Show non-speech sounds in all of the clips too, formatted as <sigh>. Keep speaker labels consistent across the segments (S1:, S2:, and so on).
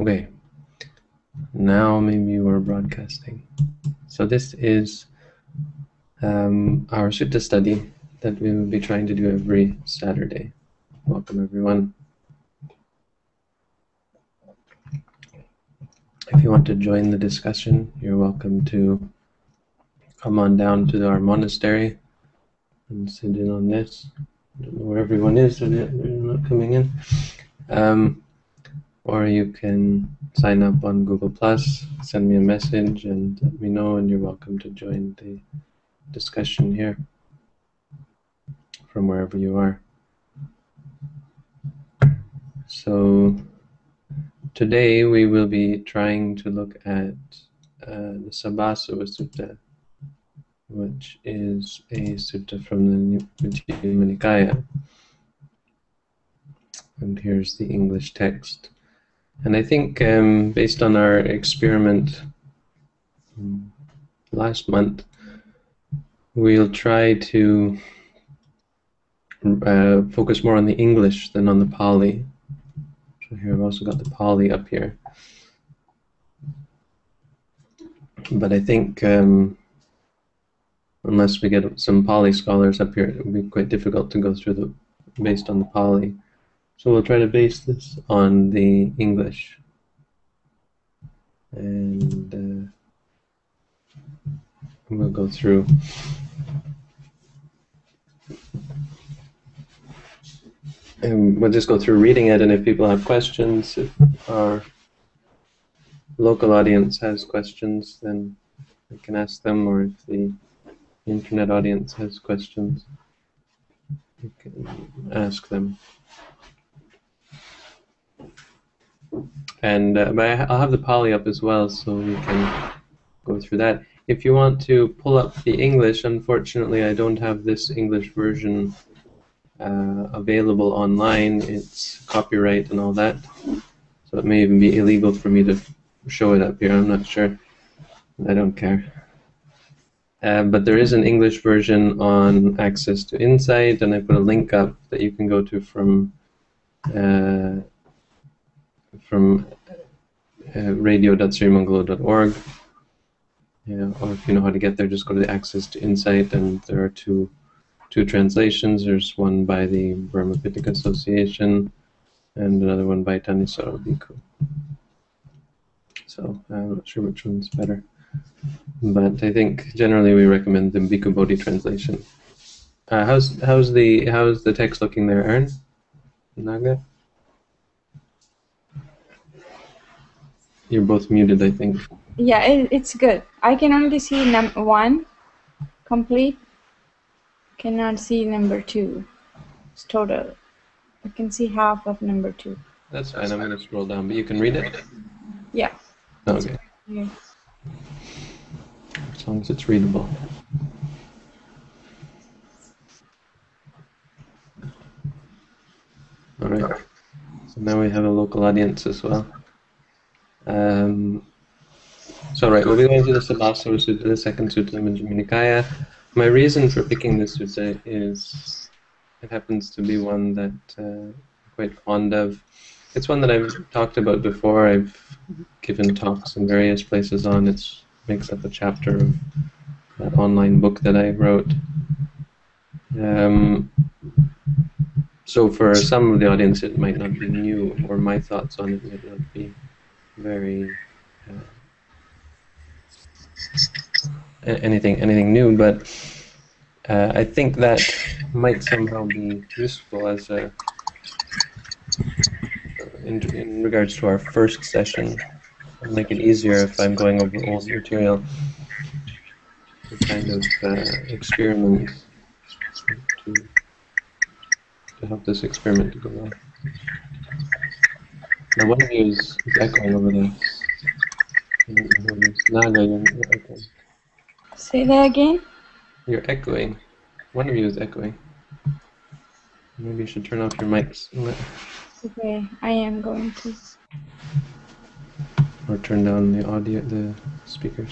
S1: Okay. Now maybe we're broadcasting. So this is um, our Sutta study that we will be trying to do every Saturday. Welcome everyone. If you want to join the discussion, you're welcome to come on down to our monastery and sit in on this. I don't know where everyone is, they're not coming in. Um, or you can sign up on Google Plus, send me a message, and let me know, and you're welcome to join the discussion here from wherever you are. So today we will be trying to look at uh, the Sabbasava Sutta, which is a sutta from the Majjhima Nikaya. And here's the English text. And I think um, based on our experiment last month, we'll try to uh, focus more on the English than on the Pali. So here I've also got the Pali up here. But I think um, unless we get some Pali scholars up here, it would be quite difficult to go through the based on the Pali. So we'll try to base this on the English. And uh, we'll go through. And we'll just go through reading it, and if people have questions, if our local audience has questions, then I can ask them, or if the internet audience has questions, you can ask them. And uh, but I'll have the Pali up as well, so we can go through that. If you want to pull up the English, unfortunately, I don't have this English version uh, available online. It's copyright and all that, so it may even be illegal for me to show it up here. I'm not sure. I don't care. Uh, but there is an English version on Access to Insight, and I put a link up that you can go to from uh, from uh, radio.sirimangalo.org. Yeah, or if you know how to get there, just go to the Access to Insight, and there are two two translations. There's one by the Burma Pitaka Association, and another one by Bhikkhu. So I'm not sure which one's better, but I think generally we recommend the Bhikkhu Bodhi translation. Uh, how's how's the how's the text looking there, Aaron? Naga? You're both muted, I think.
S2: Yeah, it, it's good. I can only see number one complete. Cannot see number two. It's total. I can see half of number two.
S1: That's fine. I'm going to scroll down, but you can read it.
S2: Yeah.
S1: Okay. As long as it's readable. All right. So now we have a local audience as well. Um, so, right, we'll be going through the Sabbasava Sutta, the second sutta of Majjhima Nikaya. My reason for picking this sutta is it happens to be one that uh, I'm quite fond of. It's one that I've talked about before. I've given talks in various places on. It makes up a chapter of that online book that I wrote. Um, so for some of the audience, it might not be new, or my thoughts on it might not be very uh, anything anything new, but uh, I think that might somehow be useful as a in, in regards to our first session. It'll make it easier if I'm going over old material to kind of uh, experiment to, to help this experiment to go well. Now one of you is, is echoing over there. Naga, you're echoing.
S2: Say that again.
S1: You're echoing. One of you is echoing. Maybe you should turn off your mics.
S2: Okay, I am going to.
S1: Or turn down the audio, the speakers.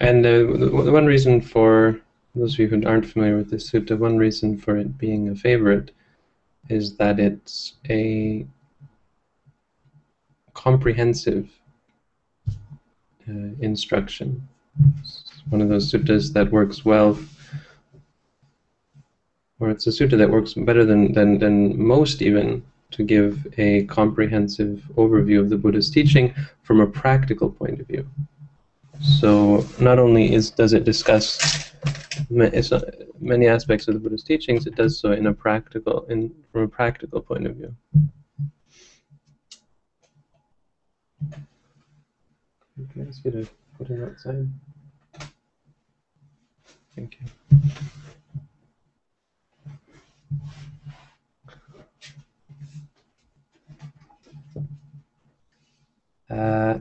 S1: And uh, the one reason for those of you who aren't familiar with this sutta, one reason for it being a favorite is that it's a comprehensive uh, instruction. It's one of those suttas that works well, or it's a sutta that works better than, than, than most even to give a comprehensive overview of the Buddha's teaching from a practical point of view. So not only is does it discuss many aspects of the Buddha's teachings, it does so in a practical, in from a practical point of view. Can I ask you to put it outside? Thank you. Uh,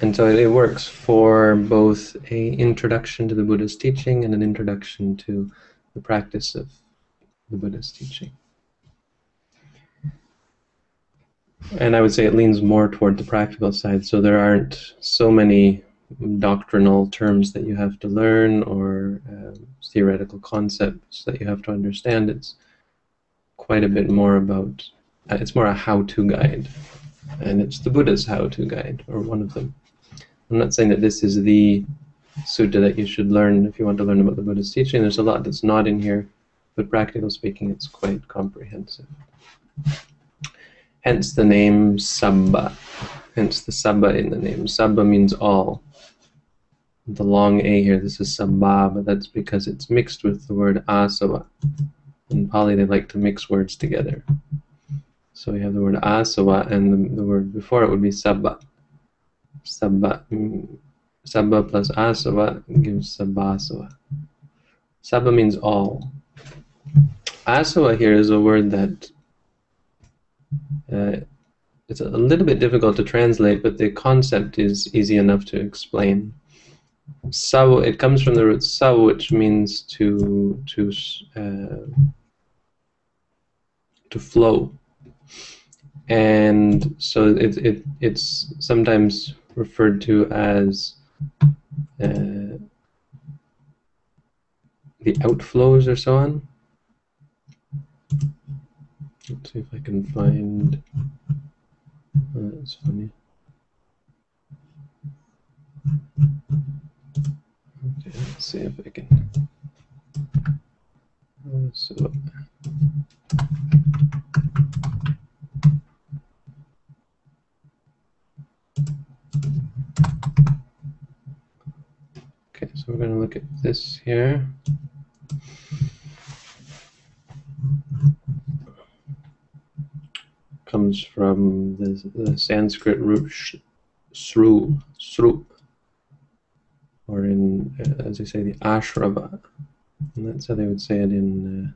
S1: and so it works for both a introduction to the Buddha's teaching and an introduction to the practice of the Buddha's teaching. And I would say it leans more toward the practical side, so there aren't so many doctrinal terms that you have to learn or um, theoretical concepts that you have to understand. It's quite a bit more about, uh, it's more a how-to guide. And it's the Buddha's how-to guide, or one of them. I'm not saying that this is the sutta that you should learn if you want to learn about the Buddha's teaching. There's a lot that's not in here, but practical speaking, it's quite comprehensive. Hence the name Sabba. Hence the Sabba in the name. Sabba means all. The long A here, this is Sabba, but that's because it's mixed with the word Asava. In Pali, they like to mix words together. So we have the word Asava, and the, the word before it would be Sabba. Sabba, sabba plus Asava gives Sabbasava. Sabba means all. Asava here is a word that uh, it's a little bit difficult to translate, but the concept is easy enough to explain. Sav, it comes from the root sav, which means to to uh, to flow, and so it, it it's sometimes referred to as uh, the outflows or so on. Let's see if I can find. Oh, that's funny. Okay, let's see if I can. Uh, so. Okay, so we're going to look at this here. comes from the, the Sanskrit root sru, sru, or in, uh, as they say, the ashrava. And that's how they would say it in.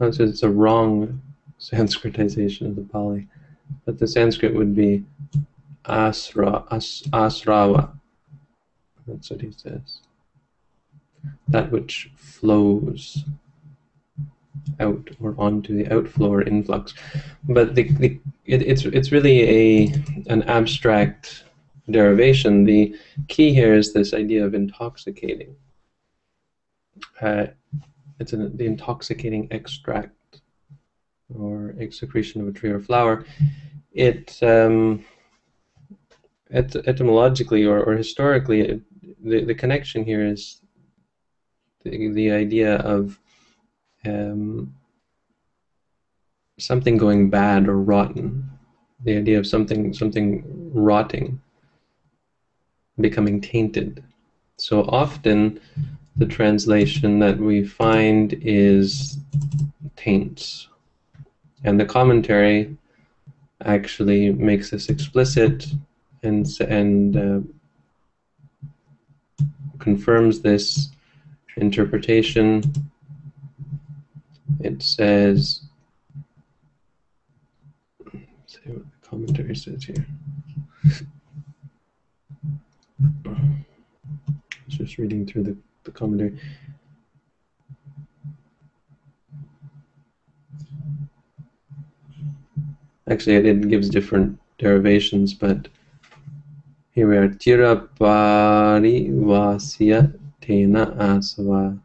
S1: Uh, it's, it's a wrong <laughs> Sanskritization of the Pali, but the Sanskrit would be asra, as, asrava. That's what he says. That which flows out or onto the outflow or influx. But the, the it, it's it's really a an abstract derivation. The key here is this idea of intoxicating. Uh, it's an, the intoxicating extract or excretion of a tree or flower. It um, et etymologically or, or historically, it, the the connection here is the the idea of um, something going bad or rotten. The idea of something something rotting, becoming tainted. So often, the translation that we find is taints, and the commentary actually makes this explicit and and uh, confirms this interpretation it says, see what the commentary says here. Just reading through the, the commentary. Actually, it, gives different derivations, but here we are. Tira vasya tena asava.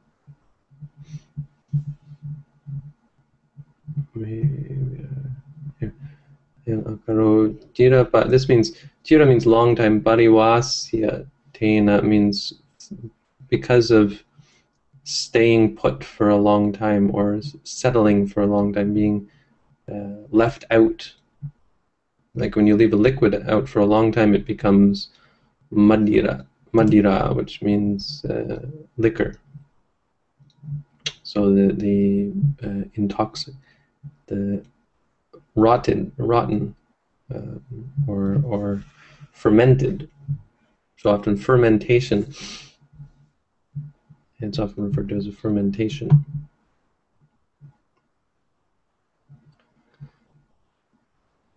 S1: This means tira means long time. Parivasya tena means because of staying put for a long time or settling for a long time, being uh, left out. Like when you leave a liquid out for a long time, it becomes madira, madira, which means uh, liquor. So the the uh, intoxic, the rotten, rotten, uh, or or fermented. So often fermentation it's often referred to as a fermentation.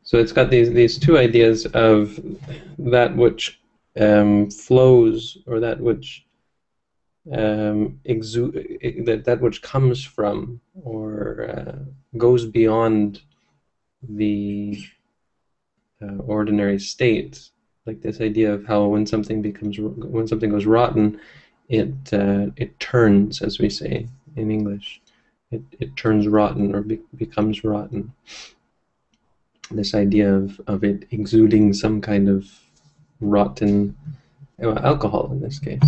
S1: So it's got these these two ideas of that which um, flows or that which um, exu- that that which comes from or uh, goes beyond the uh, ordinary state, like this idea of how when something becomes when something goes rotten, it uh, it turns, as we say in English. It, it turns rotten or be, becomes rotten. This idea of, of it exuding some kind of rotten alcohol in this case,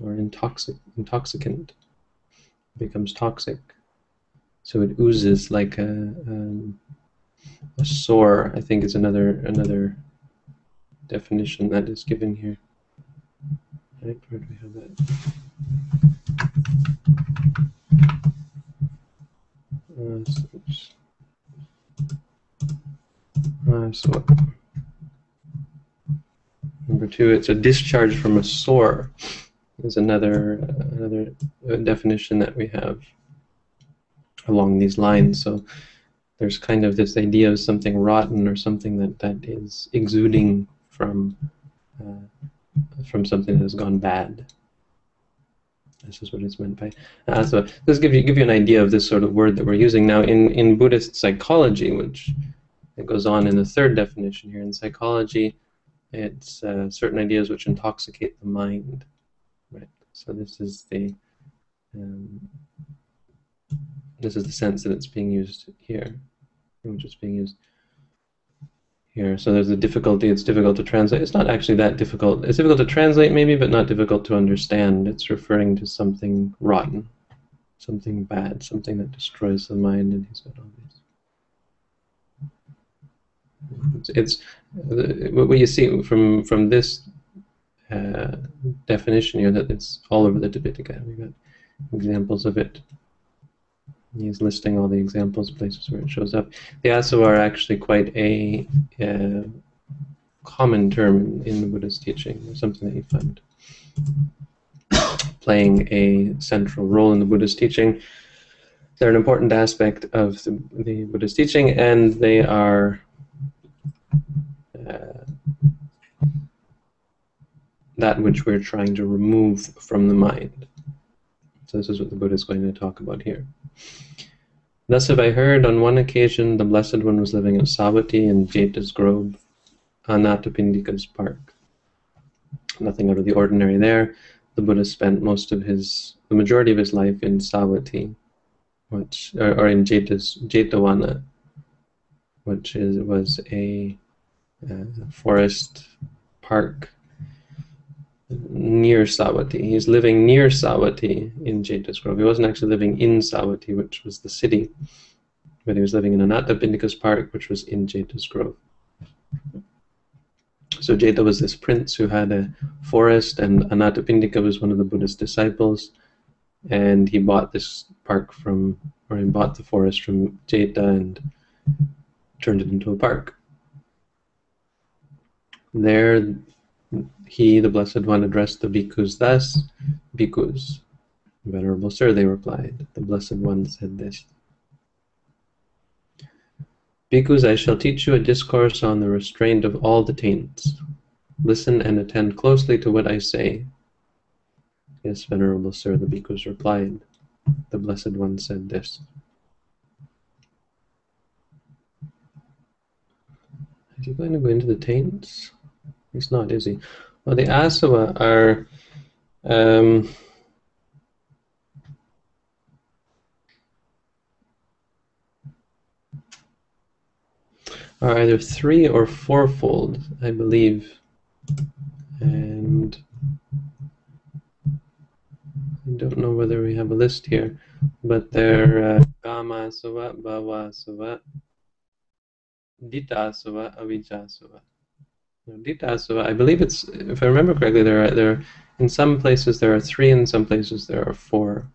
S1: or intoxic intoxicant becomes toxic. So it oozes like a, um, a sore. I think is another another definition that is given here. Right, where do we have that? Uh, so, uh, so number two, it's a discharge from a sore. Is another uh, another definition that we have along these lines. So there's kind of this idea of something rotten or something that, that is exuding from uh, from something that has gone bad. This is what it's meant by. Uh, so this give you give you an idea of this sort of word that we're using now in in Buddhist psychology, which it goes on in the third definition here in psychology. It's uh, certain ideas which intoxicate the mind, right? So this is the um, this is the sense that it's being used here, which is being used here. So there's a difficulty. It's difficult to translate. It's not actually that difficult. It's difficult to translate, maybe, but not difficult to understand. It's referring to something rotten, something bad, something that destroys the mind, and he's got all these. It's, it's what you see from from this uh, definition here that it's all over the Tipitaka. We've got examples of it He's listing all the examples, places where it shows up. The asava are actually quite a uh, common term in the Buddha's teaching, something that you find playing a central role in the Buddha's teaching. They're an important aspect of the, the Buddha's teaching, and they are uh, that which we're trying to remove from the mind. So this is what the Buddha is going to talk about here. Thus have I heard on one occasion the Blessed One was living at Savatthi in Jeta's Grove, Anathapindika's park. Nothing out of the ordinary there. The Buddha spent most of his, the majority of his life in Savatthi, which, or, or in Jeta's, Jetavana, which is, was a uh, forest park near Savatthi. He's living near Savatthi in Jeta's Grove. He wasn't actually living in Savatthi, which was the city, but he was living in Anathapindika's park, which was in Jeta's Grove. So Jeta was this prince who had a forest, and Anathapindika was one of the Buddhist disciples, and he bought this park from, or he bought the forest from Jeta and turned it into a park. There, he, the Blessed One, addressed the bhikkhus thus Bhikkhus, Venerable Sir, they replied. The Blessed One said this Bhikkhus, I shall teach you a discourse on the restraint of all the taints. Listen and attend closely to what I say. Yes, Venerable Sir, the bhikkhus replied. The Blessed One said this. Is he going to go into the taints? He's not, is he? Well, the asava are. Um, are either three or fourfold, I believe. And I don't know whether we have a list here, but they're uh, Kama Asava, Bhava Asava, Dita Asava, Avijja Asava. Dita Asava, I believe it's, if I remember correctly, there are, there in some places there are three, in some places there are four.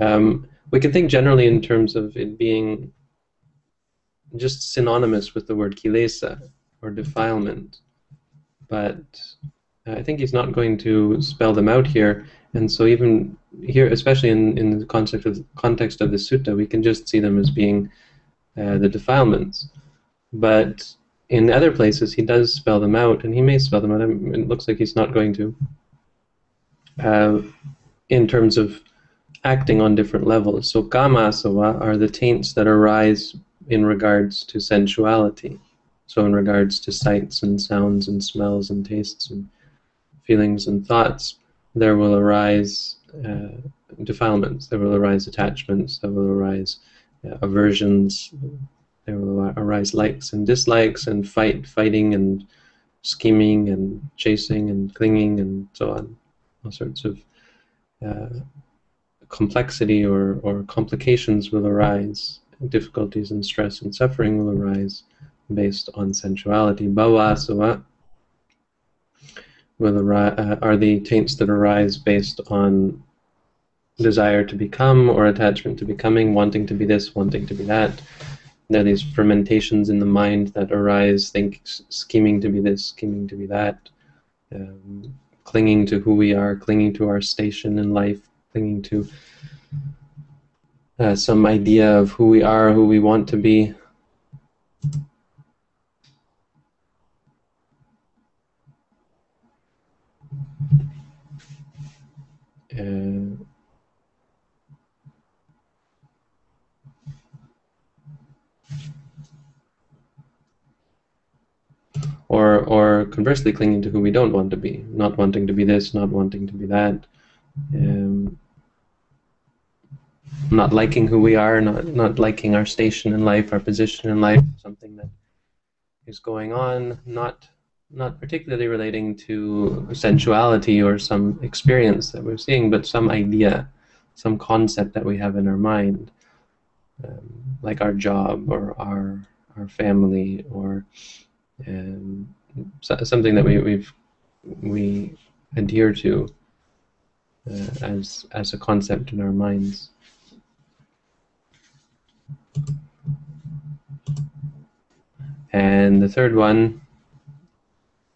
S1: Um, we can think generally in terms of it being just synonymous with the word kilesa or defilement, but I think he's not going to spell them out here. And so even here, especially in, in the context of, context of the sutta, we can just see them as being uh, the defilements. But in other places, he does spell them out, and he may spell them out. It looks like he's not going to. Uh, in terms of acting on different levels. So kama asava are the taints that arise in regards to sensuality. So in regards to sights and sounds and smells and tastes and feelings and thoughts, there will arise uh, defilements, there will arise attachments, there will arise uh, aversions, there will arise likes and dislikes, and fight, fighting, and scheming, and chasing, and clinging, and so on. All sorts of uh, complexity or, or complications will arise. Difficulties and stress and suffering will arise based on sensuality. Bhava will arise, uh, are the taints that arise based on desire to become or attachment to becoming, wanting to be this, wanting to be that. There are these fermentations in the mind that arise, think scheming to be this, scheming to be that, um, clinging to who we are, clinging to our station in life, clinging to uh, some idea of who we are, who we want to be. Uh, or or conversely clinging to who we don't want to be, not wanting to be this, not wanting to be that, um, not liking who we are, not not liking our station in life, our position in life, something that is going on, not not particularly relating to sensuality or some experience that we're seeing, but some idea, some concept that we have in our mind, um, like our job or our our family or um, something that we we've we adhere to uh, as as a concept in our minds. And the third one,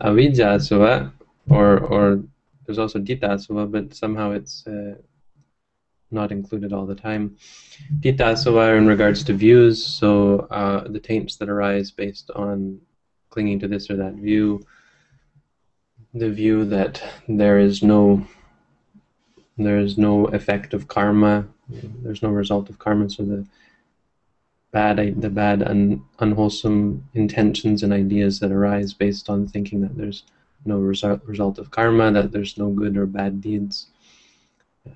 S1: avijja asava, or or there's also dita asava, but somehow it's uh, not included all the time. Dita asava in regards to views, so uh, the taints that arise based on clinging to this or that view, the view that there is no there is no effect of karma, there's no result of karma, so the bad the bad un, unwholesome intentions and ideas that arise based on thinking that there's no result result of karma, that there's no good or bad deeds, uh,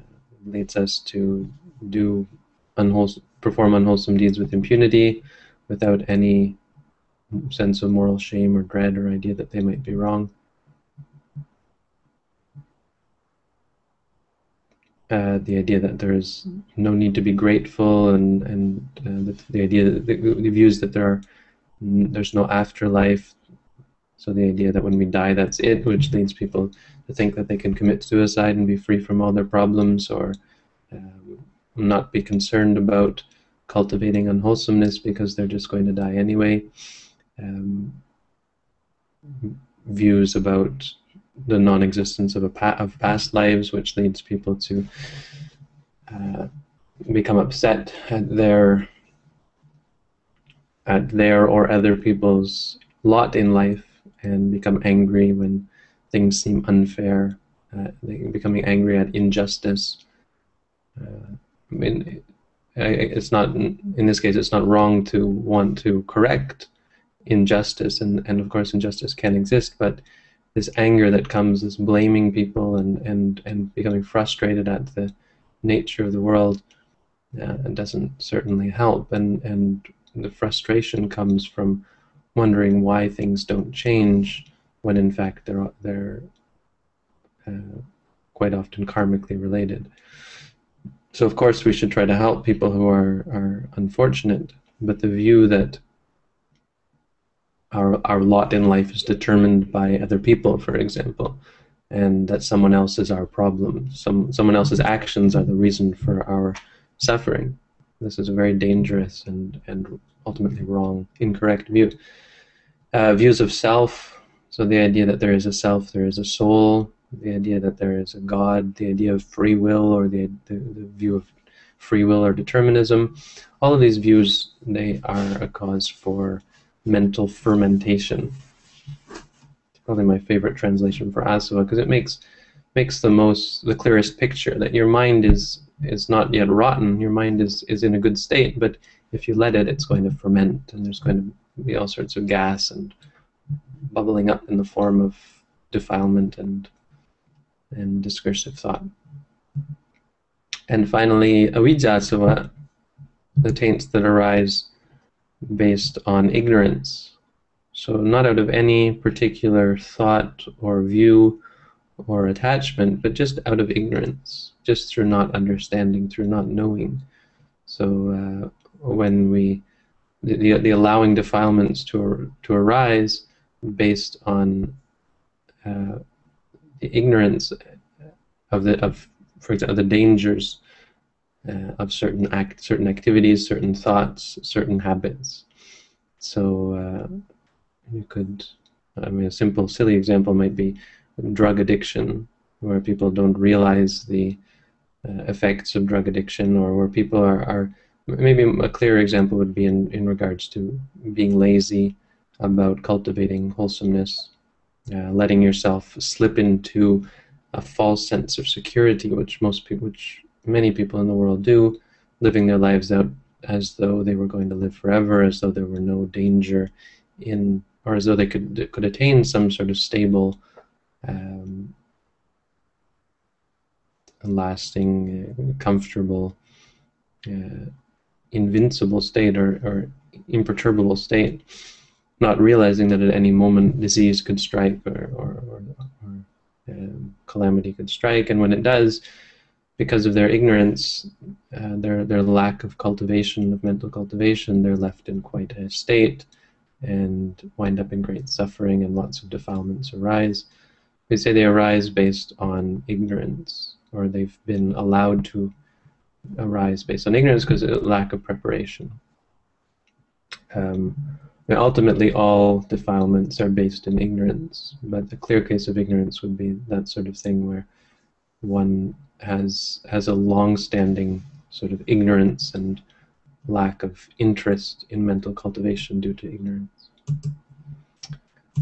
S1: leads us to do unwholesome, perform unwholesome deeds with impunity, without any sense of moral shame or dread or idea that they might be wrong. uh, the idea that there is no need to be grateful, and and uh, the, the, idea that the, the, views that there are there's no afterlife. So the idea that when we die, that's it, which leads people to think that they can commit suicide and be free from all their problems, or um, not be concerned about cultivating unwholesomeness because they're just going to die anyway. Um, views about the non-existence of a pa- of past lives, which leads people to uh, become upset at their at their or other people's lot in life and become angry when things seem unfair. Uh, becoming angry at injustice. Uh, I mean, it's not in this case. It's not wrong to want to correct injustice, and, and of course injustice can exist, but this anger that comes, this blaming people and, and, and becoming frustrated at the nature of the world uh, doesn't certainly help. And, and the frustration comes from wondering why things don't change when in fact they're, they're uh, quite often karmically related. So of course we should try to help people who are, are unfortunate, but the view that our, our lot in life is determined by other people, for example, and that someone else is our problem. Some, someone else's actions are the reason for our suffering. This is a very dangerous and, and ultimately wrong, incorrect view. Uh, views of self, so the idea that there is a self, there is a soul, the idea that there is a God, the idea of free will, or the, the, the view of free will or determinism, all of these views, they are a cause for mental fermentation. It's probably my favorite translation for asava because it makes makes the most the clearest picture that your mind is is not yet rotten. Your mind is is in a good state, but if you let it, it's going to ferment, and there's going to be all sorts of gas and bubbling up in the form of defilement and and discursive thought. And finally, avijjasava, the taints that arise based on ignorance. So, not out of any particular thought or view or attachment, but just out of ignorance, just through not understanding, through not knowing. So, uh, when we the, the allowing defilements to to arise based on uh, the ignorance of the of for example the dangers uh, of certain act certain activities, certain thoughts, certain habits. So uh, you could, I mean, a simple silly example might be drug addiction, where people don't realize the uh, effects of drug addiction, or where people are, are maybe a clearer example would be in, in regards to being lazy about cultivating wholesomeness, uh, letting yourself slip into a false sense of security, which most people, which many people in the world do, living their lives out as though they were going to live forever, as though there were no danger in, or as though they could could attain some sort of stable, um, lasting, uh, comfortable, uh, invincible state or, or imperturbable state, not realizing that at any moment disease could strike or, or, or, or um, calamity could strike, and when it does, because of their ignorance, uh, their their lack of cultivation of mental cultivation, they're left in quite a state and wind up in great suffering and lots of defilements arise. We say they arise based on ignorance, or they've been allowed to arise based on ignorance because of lack of preparation. Um, ultimately, all defilements are based in ignorance, but a clear case of ignorance would be that sort of thing where one has has a long-standing sort of ignorance and lack of interest in mental cultivation due to ignorance.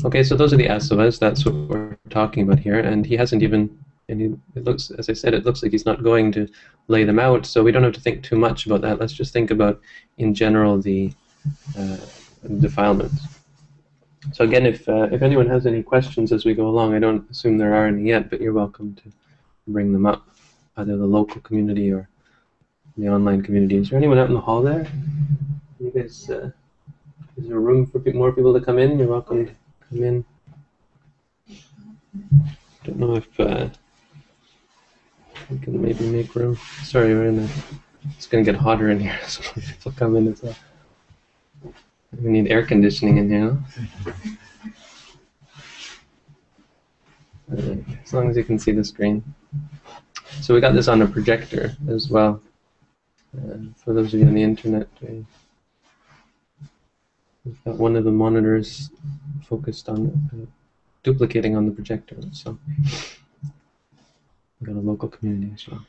S1: Okay, so those are the asavas. That's what we're talking about here, and he hasn't even. And it looks, as I said, it looks like he's not going to lay them out. So we don't have to think too much about that. Let's just think about, in general, the uh, defilements. So again, if uh, if anyone has any questions as we go along, I don't assume there are any yet, but you're welcome to bring them up either the local community or the online community. Is there anyone out in the hall there? You guys, uh, is there room for more people to come in? You're welcome to come in. Don't know if uh, we can maybe make room. Sorry, we're in the. It's gonna get hotter in here, <laughs> so <laughs> people come in as well. We need air conditioning in here. <laughs> Right, as long as you can see the screen. So we got this on a projector as well. Uh, for those of you on the internet, we, have got one of the monitors focused on uh, duplicating on the projector. So we've got a local community as well.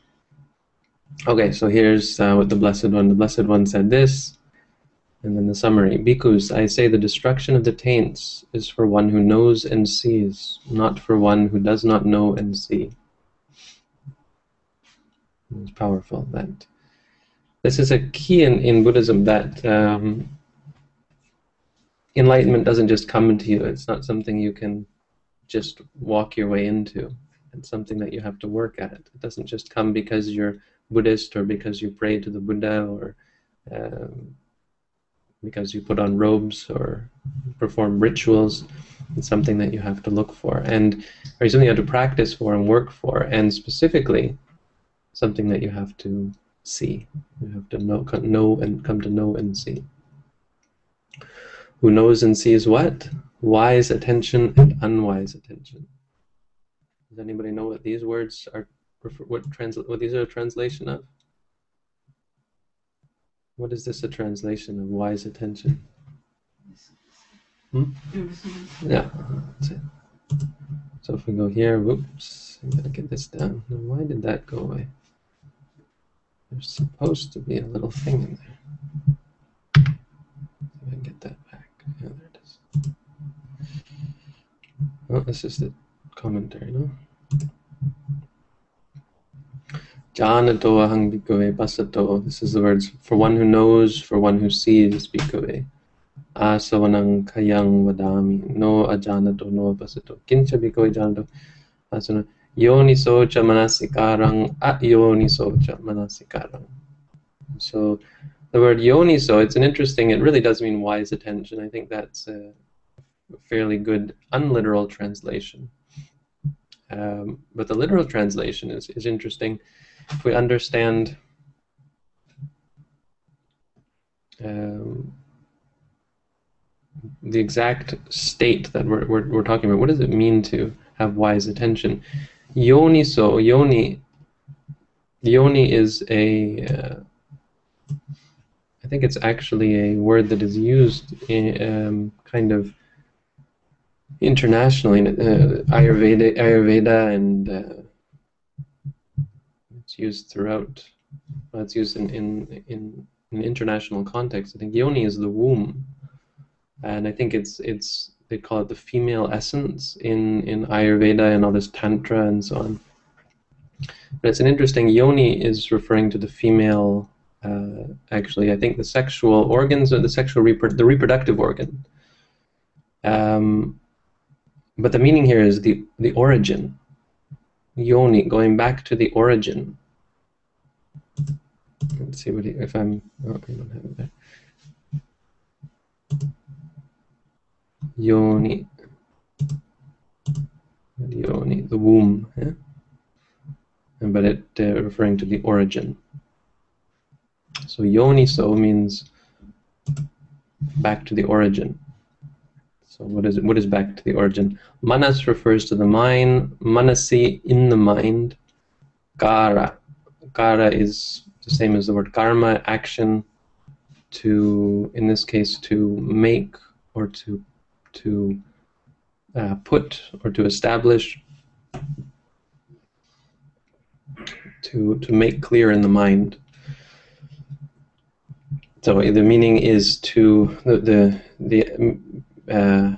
S1: Okay, so here's uh, what the Blessed One. The Blessed One said this, and then the summary. Bhikkhus, I say the destruction of the taints is for one who knows and sees, not for one who does not know and see. It's powerful. That this is a key in, in Buddhism that um, enlightenment doesn't just come into you. It's not something you can just walk your way into. It's something that you have to work at. It doesn't just come because you're Buddhist or because you pray to the Buddha or um, because you put on robes or perform rituals. It's something that you have to look for, and or something you have to practice for and work for, and specifically something that you have to see. You have to know, know and come to know and see. Who knows and sees what? Wise attention and unwise attention. Does anybody know what these words are? What translate? What these are a translation of? What is this a translation of wise attention? Hmm? Yeah, that's it. So if we go here, whoops, I gotta get this down. Now why did that go away? There's supposed to be a little thing in there. I can get that back. Yeah, there it is. Oh, this is the commentary, no? Janato ahang bhikkhave pasato. This is the words for one who knows, for one who sees bhikkhave. Asavanang kayang vadami. No ajanato, no pasato. Kincha bhikkhave janato. Asana. Yoniso cha manasikarang at yoniso cha manasikarang. So the word yoniso, it's an interesting, it really does mean wise attention. I think that's a fairly good unliteral translation. Um, but the literal translation is, is interesting. If we understand um, the exact state that we're, we're, we're talking about, what does it mean to have wise attention? Yoni so yoni yoni is a uh, I think it's actually a word that is used in um, kind of internationally uh, Ayurveda Ayurveda and uh, it's used throughout well, it's used in, in in in international context. I think yoni is the womb. And I think it's it's they call it the female essence in, in Ayurveda and all this Tantra and so on. But it's an interesting, yoni is referring to the female, uh, actually, I think the sexual organs or the sexual, repro- the reproductive organ. Um, but the meaning here is the, the origin. Yoni, going back to the origin. Let's see what he, if I'm, oh, I don't have it there. Yoni. Yoni, the womb, yeah? but it uh, referring to the origin. So yoni so means back to the origin. So what is it? What is back to the origin? Manas refers to the mind. Manasi in the mind. Kara. Kara is the same as the word karma, action. To in this case, to make or to to uh, put or to establish, to, to make clear in the mind. So the meaning is to the the, the uh,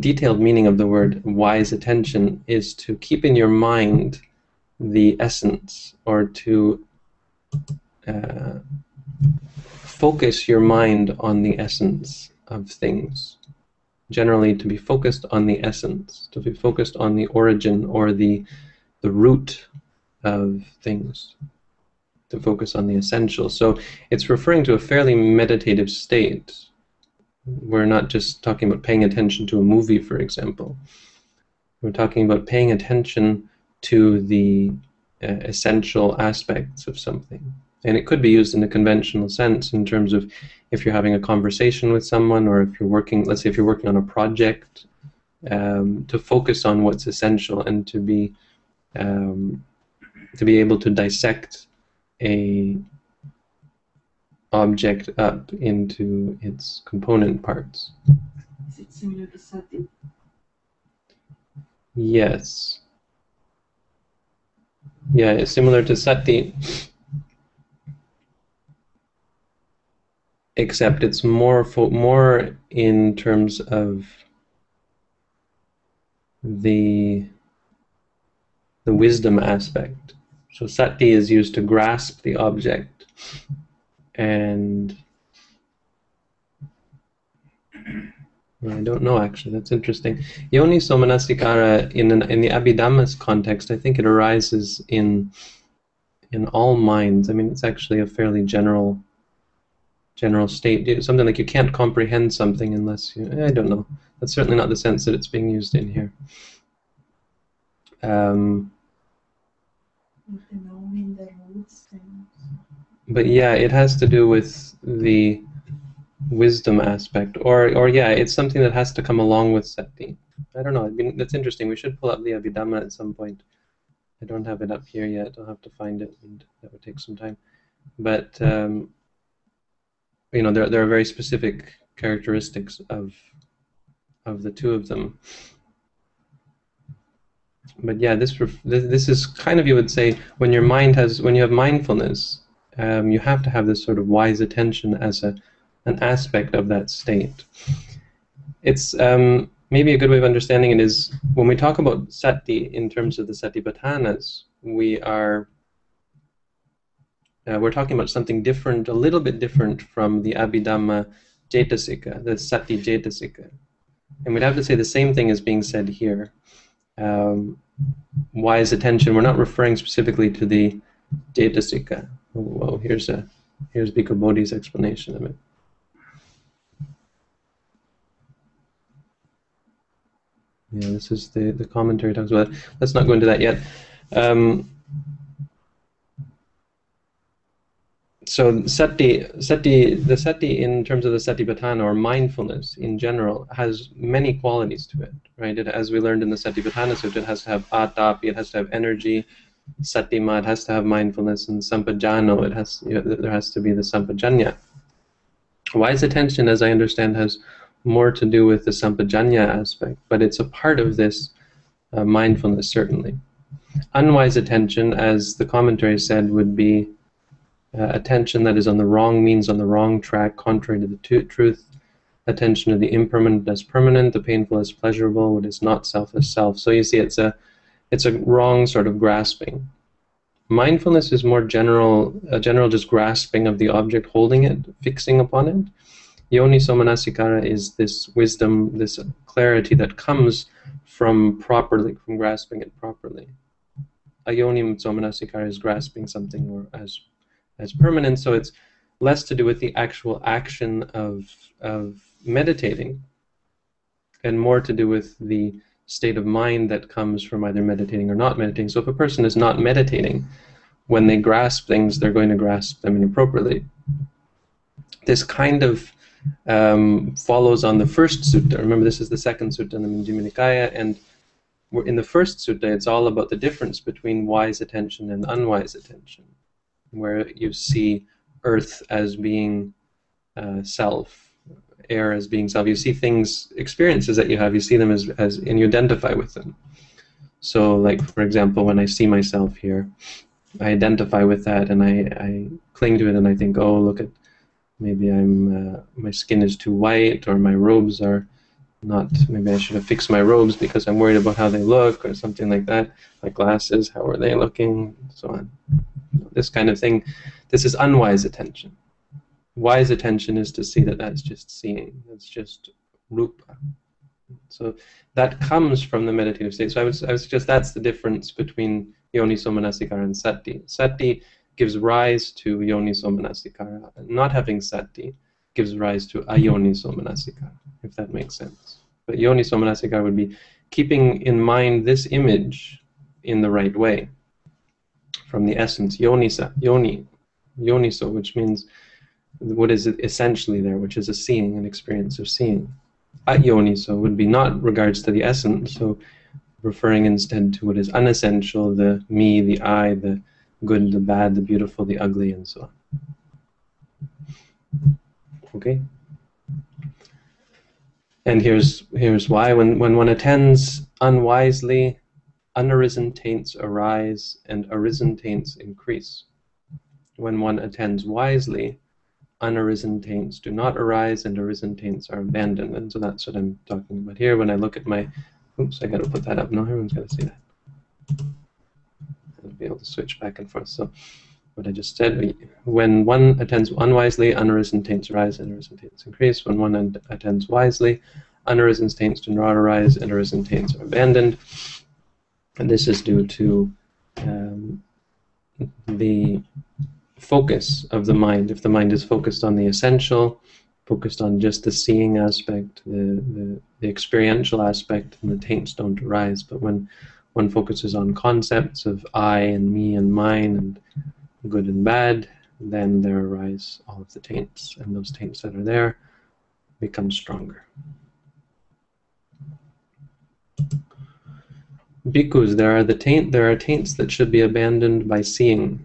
S1: detailed meaning of the word wise attention is to keep in your mind the essence or to uh, focus your mind on the essence of things generally to be focused on the essence, to be focused on the origin or the the root of things, to focus on the essential. So it's referring to a fairly meditative state. We're not just talking about paying attention to a movie, for example. We're talking about paying attention to the uh, essential aspects of something. And it could be used in a conventional sense in terms of if you're having a conversation with someone or if you're working, let's say if you're working on a project, um, to focus on what's essential and to be um, to be able to dissect a object up into its component parts.
S3: Is it similar to sati?
S1: Yes. Yeah, it's similar to sati. Except it's more fo- more in terms of the the wisdom aspect. So sati is used to grasp the object, and I don't know actually. That's interesting. Yoniso manasikara in an, in the Abhidhamma's context, I think it arises in in all minds. I mean, it's actually a fairly general general state. Something like you can't comprehend something unless you. I don't know. That's certainly not the sense that it's being used in here. Um, but yeah, it has to do with the wisdom aspect, or or yeah, it's something that has to come along with sati. I don't know. I mean, that's interesting. We should pull up the Abhidhamma at some point. I don't have it up here yet. I'll have to find it, and that would take some time. But um, you know, there there are very specific characteristics of of the two of them. But yeah, this this is kind of you would say when your mind has when you have mindfulness, um, you have to have this sort of wise attention as a an aspect of that state. It's um, maybe a good way of understanding it is when we talk about sati in terms of the satipatthanas, we are uh, we're talking about something different, a little bit different from the Abhidhamma Cetasika, the Sati Cetasika. And we'd have to say the same thing is being said here. Um, wise attention, we're not referring specifically to the Cetasika. Oh, well, here's a here's Bhikkhu Bodhi's explanation of it. Yeah, this is the, the commentary talks about it. Let's not go into that yet. Um, so sati, sati, the sati in terms of the satipatthana or mindfulness in general has many qualities to it, right? It, as we learned in the Satipatthana Sutta, it has to have atapi, it has to have energy, satima, it has to have mindfulness, and sampajano, it has you know, there has to be the sampajanya. Wise attention, as I understand, has more to do with the sampajanya aspect, but it's a part of this uh, mindfulness, certainly. Unwise attention, as the commentary said, would be uh, attention that is on the wrong means on the wrong track, contrary to the t- truth. Attention to the impermanent as permanent, the painful as pleasurable, what is not self as self. So you see, it's a it's a wrong sort of grasping. Mindfulness is more general, a general just grasping of the object, holding it, fixing upon it. Yoniso manasikara is this wisdom, this clarity that comes from properly, from grasping it properly. Ayoniso manasikara is grasping something or as as permanent, so it's less to do with the actual action of of meditating and more to do with the state of mind that comes from either meditating or not meditating. So if a person is not meditating, when they grasp things, they're going to grasp them inappropriately. This kind of um, follows on the first sutta. Remember, this is the second sutta in the Majjhima Nikaya, and in the first sutta, it's all about the difference between wise attention and unwise attention, where you see earth as being uh, self, air as being self. You see things, experiences that you have, you see them as, as, and you identify with them. So, like for example, when I see myself here, I identify with that, and I, I cling to it, and I think, oh, look at maybe I'm uh, my skin is too white or my robes are not maybe I should have fixed my robes because I'm worried about how they look or something like that my glasses how are they looking so on this kind of thing this is unwise attention. Wise attention is to see that that's just seeing that's just rupa. So that comes from the meditative state. So I would, I would suggest that's the difference between yoniso manasikara and sati. Sati gives rise to yoniso. Not having sati gives rise to ayoniso if that makes sense. But yoniso would be keeping in mind this image in the right way from the essence yonisa, yoni, yoniso, which means what is essentially there, which is a seeing, an experience of seeing. Ayoniso would be not regards to the essence, so referring instead to what is unessential, the me, the I, the good, the bad, the beautiful, the ugly, and so on. Okay? And here's here's why when when one attends unwisely, unarisen taints arise and arisen taints increase. When one attends wisely, unarisen taints do not arise and arisen taints are abandoned. And so that's what I'm talking about here. When I look at my oops, I gotta put that up. No, everyone's gotta see that I'll be able to switch back and forth. So what I just said. When one attends unwisely, unarisen taints arise, and arisen taints increase. When one attends wisely, unarisen taints do not arise, and arisen taints are abandoned. And this is due to um, the focus of the mind. If the mind is focused on the essential, focused on just the seeing aspect, the, the, the experiential aspect, and the taints don't arise. But when one focuses on concepts of I and me and mine and good and bad, then there arise all of the taints, and those taints that are there become stronger. Bhikkhus, there are the taint there are taints that should be abandoned by seeing.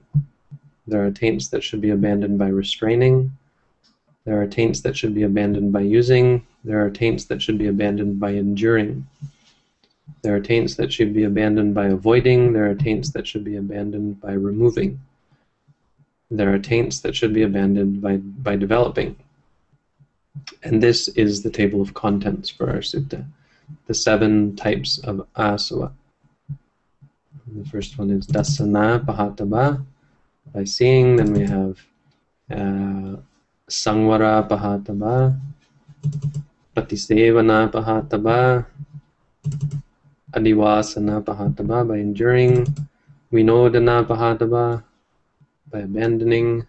S1: There are taints that should be abandoned by restraining. There are taints that should be abandoned by using. There are taints that should be abandoned by enduring. There are taints that should be abandoned by avoiding. There are taints that should be abandoned by removing. There are taints that should be abandoned by, by developing. And this is the table of contents for our sutta. The seven types of asava. The first one is dasana pahataba, by seeing. Then we have uh, sangvara pahataba, patisevana pahataba, adivasana pahataba, by enduring, vinodana pahataba, by abandoning,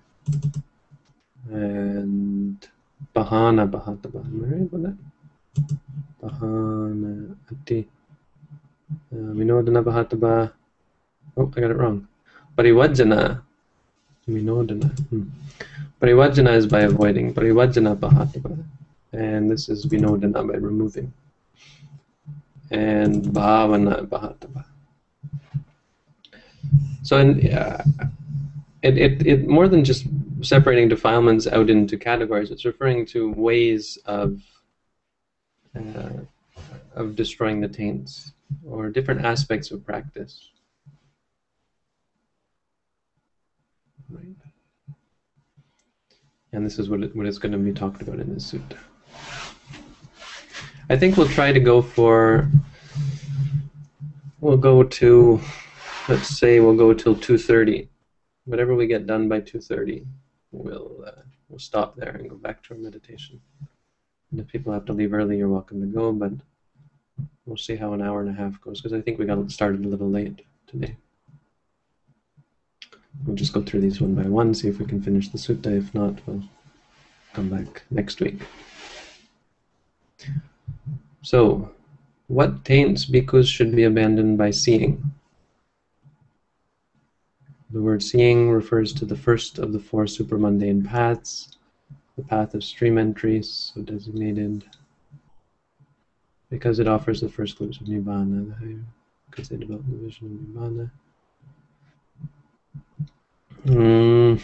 S1: and bahana pahataba. Am I right with that? Bahana ati. Uh, vinodana pahataba. Oh, I got it wrong. Parivajana. Vinodana. Hmm. Parivajana is by avoiding. Parivajana pahataba. And this is vinodana by removing. And bhavana pahataba. So, in, uh, it, it, it more than just separating defilements out into categories, it's referring to ways of uh, of destroying the taints or different aspects of practice. Right. And this is what, it, what is going to be talked about in this sutta. I think we'll try to go for, we'll go to, let's say we'll go till 2.30. Whatever we get done by 2.30, we'll, uh, we'll stop there and go back to our meditation. And if people have to leave early, you're welcome to go, but we'll see how an hour and a half goes, because I think we got started a little late today. We'll just go through these one by one, see if we can finish the sutta. If not, we'll come back next week. So, what taints bhikkhus should be abandoned by seeing? The word seeing refers to the first of the four supramundane paths, the path of stream entries, so designated because it offers the first glimpse of Nibbana, because they develop the vision of Nibbana. Mm,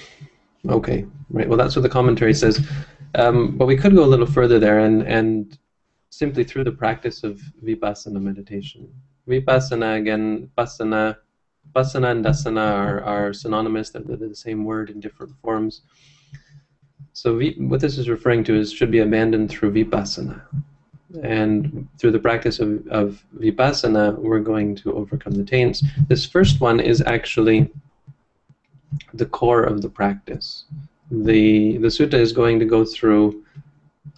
S1: okay, right. Well, that's what the commentary says. Um, but we could go a little further there and, and simply through the practice of vipassana meditation. Vipassana, again, pasana, pasana and dasana are, are synonymous, they're, they're the same word in different forms. So vi, what this is referring to is should be abandoned through vipassana. And through the practice of, of vipassana, we're going to overcome the taints. This first one is actually the core of the practice. The the sutta is going to go through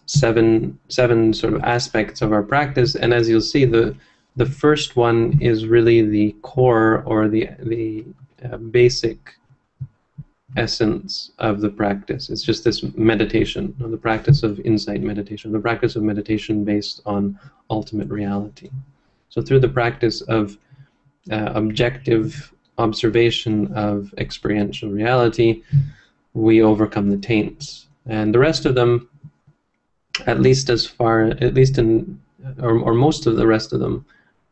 S1: seven seven sort of aspects of our practice, and as you'll see, the the first one is really the core or the the uh, basic essence of the practice. It's just this meditation, the practice of insight meditation, the practice of meditation based on ultimate reality. So through the practice of uh, objective observation of experiential reality, we overcome the taints. And the rest of them, at least as far, at least in, or, or most of the rest of them,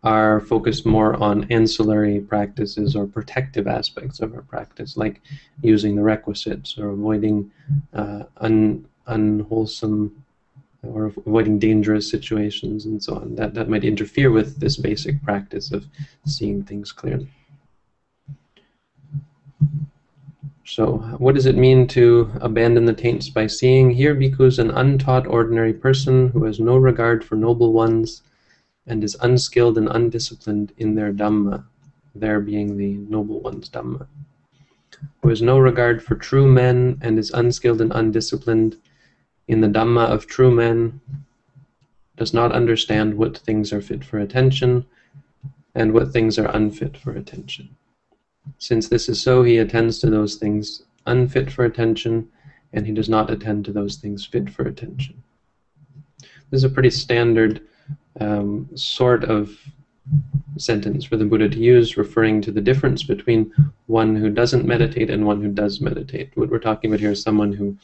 S1: are focused more on ancillary practices or protective aspects of our practice, like using the requisites or avoiding uh, un, unwholesome or avoiding dangerous situations and so on. That, that might interfere with this basic practice of seeing things clearly. So, what does it mean to abandon the taints by seeing? Here, bhikkhus, an untaught ordinary person who has no regard for noble ones and is unskilled and undisciplined in their Dhamma, there being the noble one's Dhamma. who has no regard for true men and is unskilled and undisciplined in the Dhamma of true men, does not understand what things are fit for attention and what things are unfit for attention. Since this is so, he attends to those things unfit for attention, and he does not attend to those things fit for attention. This is a pretty standard um, sort of sentence for the Buddha to use, referring to the difference between one who doesn't meditate and one who does meditate. What we're talking about here is someone who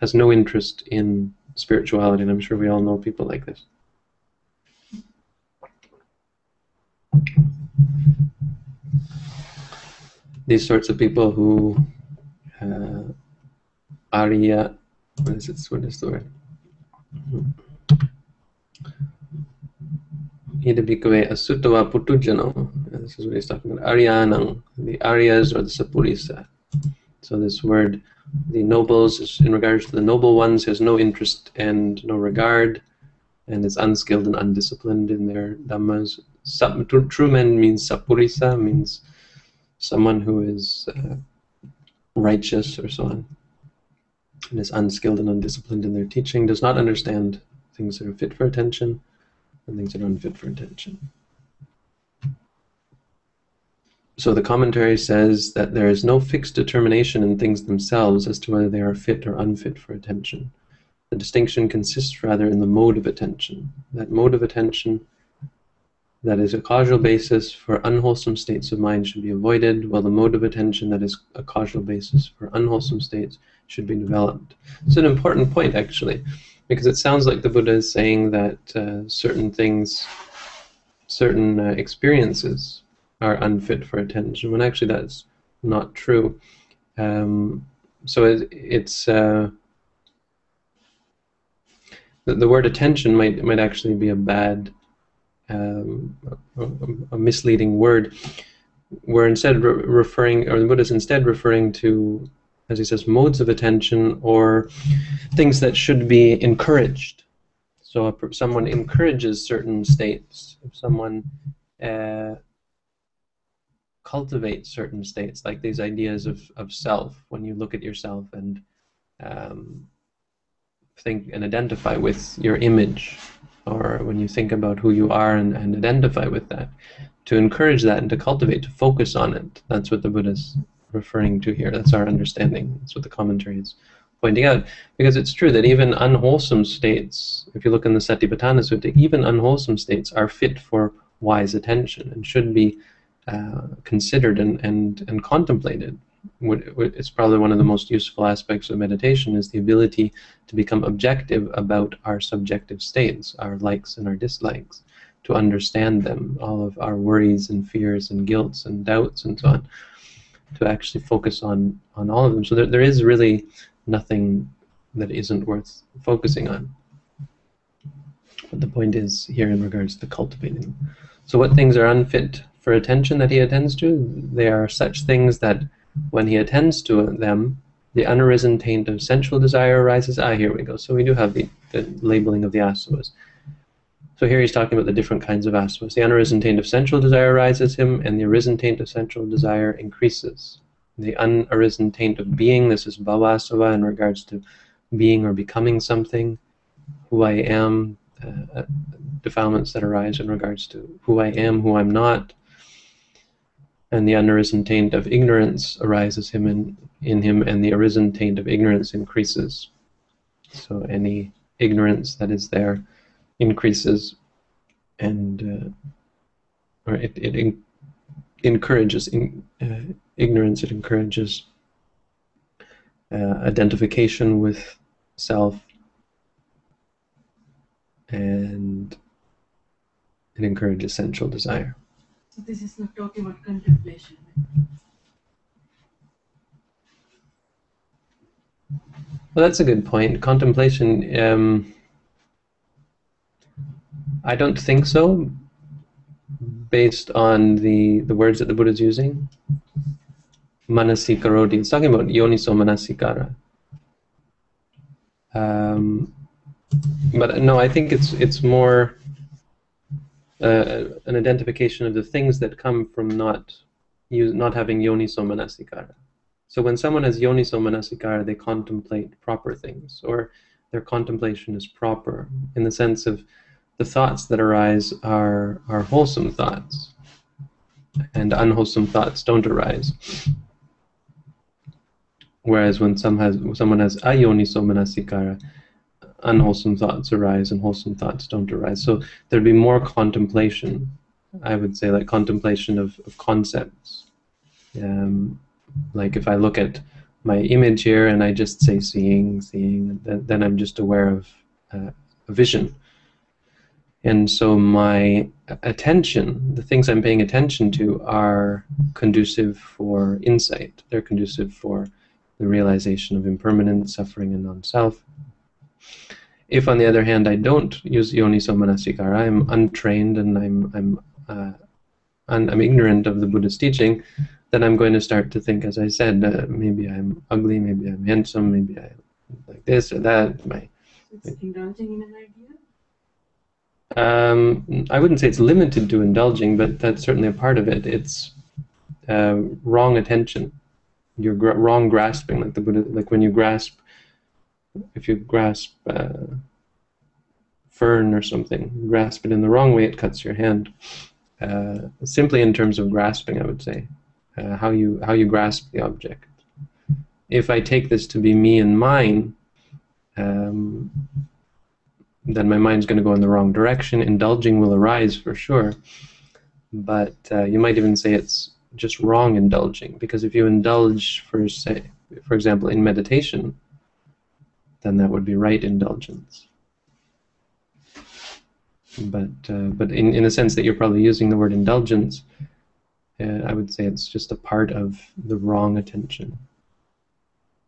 S1: has no interest in spirituality, and I'm sure we all know people like this. These sorts of people who uh, Arya, what is it? What is the word? Asutava putujano. This is what he's talking about. Aryanang, the Aryas or the Sapurisa. So this word, the nobles, in regards to the noble ones, has no interest and no regard, and is unskilled and undisciplined in their dhammas. True men means Sapurisa, means someone who is uh, righteous or so on, and is unskilled and undisciplined in their teaching, does not understand things that are fit for attention and things that are unfit for attention. So the commentary says that there is no fixed determination in things themselves as to whether they are fit or unfit for attention. The distinction consists rather in the mode of attention. That mode of attention that is a causal basis for unwholesome states of mind should be avoided, while the mode of attention that is a causal basis for unwholesome states should be developed. It's an important point, actually, because it sounds like the Buddha is saying that uh, certain things, certain uh, experiences are unfit for attention, when actually that's not true. Um, so it, it's uh, the, the word attention might might actually be a bad um, a, a, misleading word. We're instead re- referring, or the Buddha is instead referring to, as he says, modes of attention or things that should be encouraged. So if someone encourages certain states, if someone uh, cultivates certain states, like these ideas of, of self, when you look at yourself and um, think and identify with your image or when you think about who you are and, and identify with that, to encourage that and to cultivate, to focus on it. That's what the Buddha is referring to here. That's our understanding. That's what the commentary is pointing out. Because it's true that even unwholesome states, if you look in the Satipatthana Sutta, even unwholesome states are fit for wise attention and should be uh, considered and, and, and contemplated it's probably one of the most useful aspects of meditation is the ability to become objective about our subjective states, our likes and our dislikes, to understand them, all of our worries and fears and guilts and doubts and so on, to actually focus on, on all of them. So there, there is really nothing that isn't worth focusing on. But the point is here in regards to cultivating. So what things are unfit for attention that he attends to? They are such things that when he attends to them, the unarisen taint of sensual desire arises. Ah, here we go. So we do have the, the labeling of the asavas. So here he's talking about the different kinds of asavas. The unarisen taint of sensual desire arises him, and the arisen taint of sensual desire increases. The unarisen taint of being, this is bhavasava in regards to being or becoming something, who I am, uh, uh defilements that arise in regards to who I am, who I'm not, and the unarisen taint of ignorance arises him in, in him, and the arisen taint of ignorance increases. So any ignorance that is there increases, and uh, or it, it in, encourages in, uh, ignorance. It encourages uh, identification with self, and it encourages sensual desire.
S3: So this is not talking about contemplation.
S1: Well, that's a good point. Contemplation, um, I don't think so, based on the, the words that the Buddha is using. Manasikaroti. It's talking about yoniso manasikara. Um, but no, I think it's it's more uh, an identification of the things that come from not not having yoniso manasikara. So when someone has yoniso manasikara, they contemplate proper things, or their contemplation is proper in the sense of the thoughts that arise are are wholesome thoughts, and unwholesome thoughts don't arise. Whereas when some has someone has ayoniso manasikara, unwholesome thoughts arise and wholesome thoughts don't arise. So there'd be more contemplation. I would say like contemplation of, of concepts. Um, like if I look at my image here and I just say seeing, seeing, then, then I'm just aware of uh, a vision. And so my attention, the things I'm paying attention to, are conducive for insight. They're conducive for the realization of impermanence, suffering, and non-self. If, on the other hand, I don't use yoniso manasikara, I'm untrained and I'm I'm uh, I'm ignorant of the Buddha's teaching, then I'm going to start to think, as I said, uh, maybe I'm ugly, maybe I'm handsome, maybe I like this or that. My,
S3: It's indulging in an idea.
S1: um, I wouldn't say it's limited to indulging, but that's certainly a part of it. It's uh, wrong attention. You're gra- wrong grasping, like the Buddha, like when you grasp, if you grasp uh, fern or something, grasp it in the wrong way, it cuts your hand. Uh, simply in terms of grasping, I would say, uh, how you how you grasp the object. If I take this to be me and mine, um, then my mind's going to go in the wrong direction. Indulging will arise for sure, but uh, you might even say it's just wrong indulging because if you indulge for say, for example, in meditation, then that would be right indulgence. But uh, but in in a sense that you're probably using the word indulgence, uh, I would say it's just a part of the wrong attention.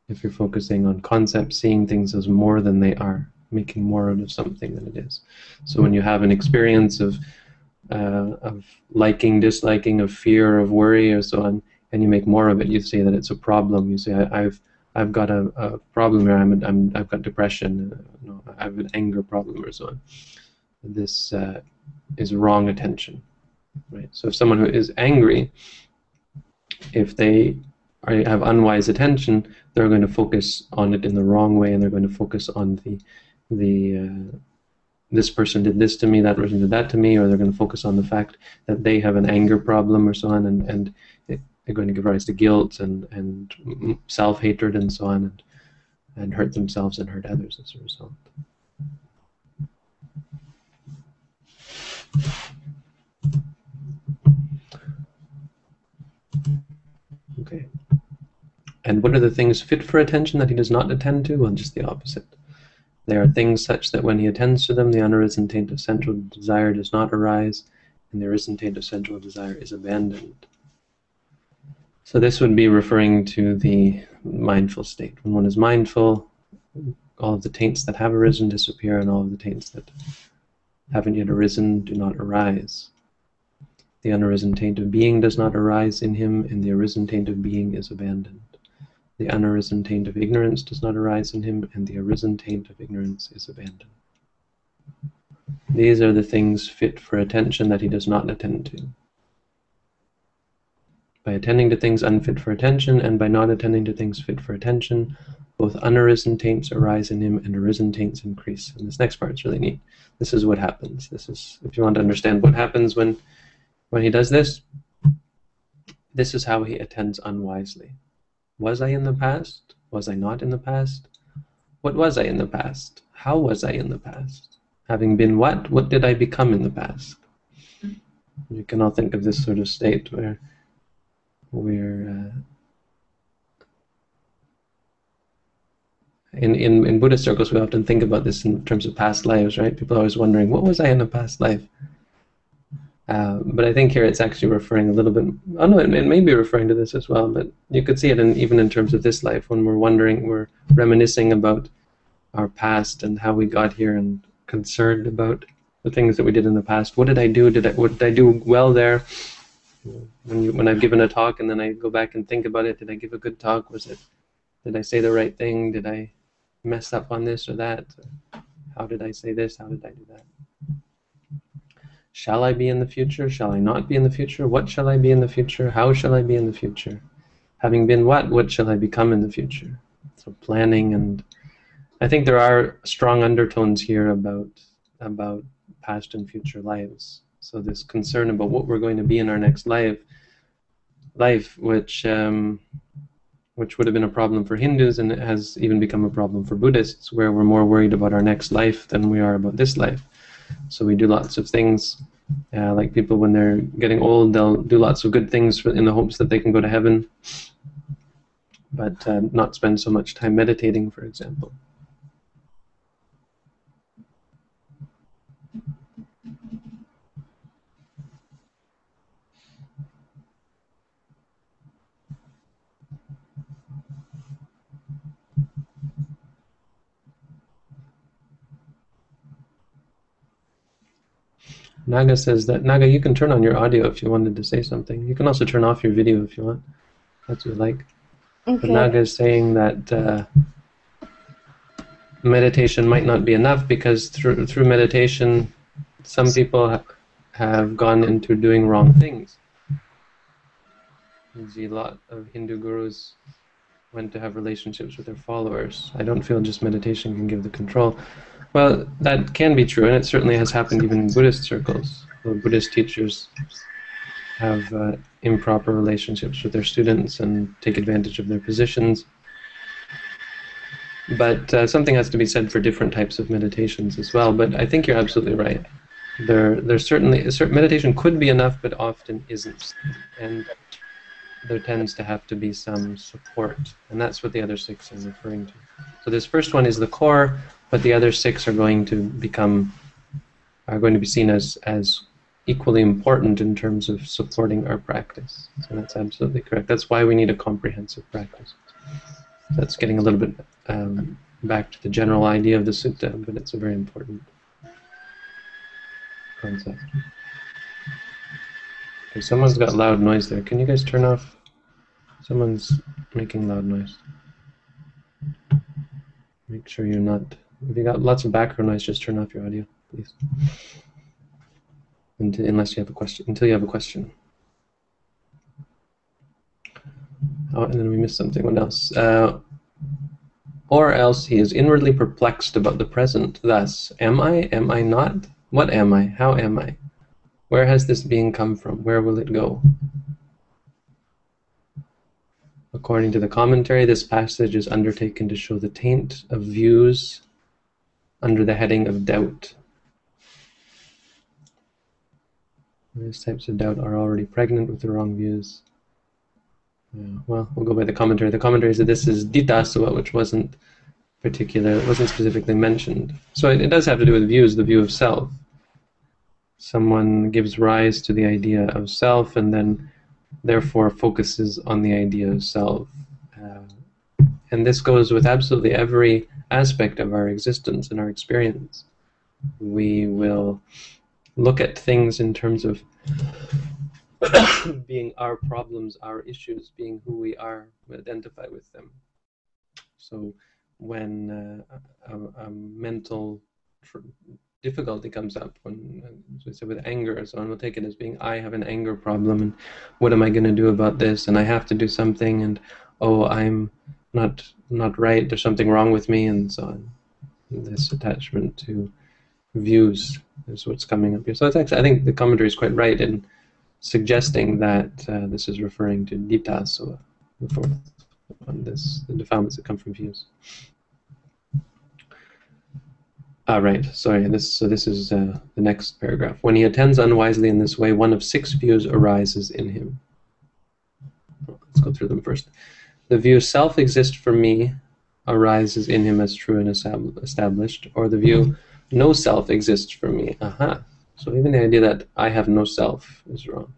S1: If you're focusing on concepts, seeing things as more than they are, making more out of something than it is. So when you have an experience of uh, of liking, disliking, of fear, of worry, or so on, and you make more of it, you say that it's a problem. You say I, I've I've got a, a problem here. I'm, I'm I've got depression. Uh, no, I have an anger problem, or so on. This uh, is wrong attention, right? So if someone who is angry, if they are, have unwise attention, they're going to focus on it in the wrong way, and they're going to focus on the the uh, this person did this to me, that person did that to me, or they're going to focus on the fact that they have an anger problem or so on, and, and they're going to give rise to guilt and, and mm-hmm. self hatred and so on, and, and hurt themselves and hurt others as a result. Okay. And what are the things fit for attention that he does not attend to? Well, just the opposite. They are things such that when he attends to them, the unarisen taint of sensual desire does not arise, and the arisen taint of sensual desire is abandoned. So this would be referring to the mindful state. When one is mindful, all of the taints that have arisen disappear, and all of the taints that haven't yet arisen do not arise. The unarisen taint of being does not arise in him, and the arisen taint of being is abandoned. The unarisen taint of ignorance does not arise in him, and the arisen taint of ignorance is abandoned. These are the things fit for attention that he does not attend to. By attending to things unfit for attention, and by not attending to things fit for attention, both unarisen taints arise in him and arisen taints increase. And this next part is really neat. This is what happens. This is, if you want to understand what happens when, when he does this, this is how he attends unwisely. Was I in the past? Was I not in the past? What was I in the past? How was I in the past? Having been what? What did I become in the past? You can all think of this sort of state where we're uh, in, in in Buddhist circles. We often think about this in terms of past lives, right? People are always wondering, what was I in a past life? Uh, but I think here it's actually referring a little bit. Oh no, it, it may be referring to this as well. But you could see it in, even in terms of this life when we're wondering, we're reminiscing about our past and how we got here, and concerned about the things that we did in the past. What did I do? Did I what did I do well there? When you when I've given a talk and then I go back and think about it, did I give a good talk? Was it? Did I say the right thing? Did I mess up on this or that? How did I say this? How did I do that? Shall I be in the future? Shall I not be in the future? What shall I be in the future? How shall I be in the future? having been what, what shall I become in the future? So planning and I think there are strong undertones here about about past and future lives. So this concern about what we're going to be in our next life, life, which um, which would have been a problem for Hindus, and it has even become a problem for Buddhists, where we're more worried about our next life than we are about this life. So we do lots of things, uh, like people when they're getting old, they'll do lots of good things for, in the hopes that they can go to heaven, but uh, not spend so much time meditating, for example. Naga says that Naga, you can turn on your audio if you wanted to say something. You can also turn off your video if you want. That's what you like.
S2: Okay.
S1: But Naga is saying that uh, meditation might not be enough because through through meditation, some people ha- have gone into doing wrong things. You see, a lot of Hindu gurus went to have relationships with their followers. I don't feel just meditation can give the control. Well, that can be true, and it certainly has happened even in Buddhist circles, where Buddhist teachers have uh, improper relationships with their students and take advantage of their positions. But uh, something has to be said for different types of meditations as well. But I think you're absolutely right. There, there's certainly certain meditation could be enough, but often isn't, and there tends to have to be some support, and that's what the other six are referring to. So this first one is the core, but the other six are going to become are going to be seen as as equally important in terms of supporting our practice. So that's absolutely correct. That's why we need a comprehensive practice. That's getting a little bit um, back to the general idea of the sutta, but it's a very important concept. Okay, someone's got loud noise there. Can you guys turn off? Someone's making loud noise. Make sure you're not. If you got lots of background noise, just turn off your audio, please. Until, unless you have a question. Until you have a question. Oh, and then we missed something. What else? Uh, or else he is inwardly perplexed about the present. Thus, am I? Am I not? What am I? How am I? Where has this being come from? Where will it go? According to the commentary, this passage is undertaken to show the taint of views under the heading of doubt. These types of doubt are already pregnant with the wrong views. Yeah, well, we'll go by the commentary. The commentary said this is ditasava, which wasn't particular, it wasn't specifically mentioned. So it, it does have to do with views, the view of self. Someone gives rise to the idea of self and then therefore focuses on the idea of self. And this goes with absolutely every aspect of our existence and our experience. We will look at things in terms of <coughs> being our problems, our issues, being who we are, we identify with them. So when uh, a, a, mental difficulty comes up, when, as we say, with anger, someone will take it as being, I have an anger problem, and what am I going to do about this? And I have to do something, and oh, I'm not not right. There's something wrong with me, and so on. This attachment to views is what's coming up here. So it's actually, I think the commentary is quite right in suggesting that uh, this is referring to ditthi, so the fourth one, this the defilements that come from views. Ah, right. Sorry. This so this is uh, the next paragraph. When he attends unwisely in this way, one of six views arises in him. Let's go through them first. The view self exists for me arises in him as true and established, or the view no self exists for me. Aha. So even the idea that I have no self is wrong.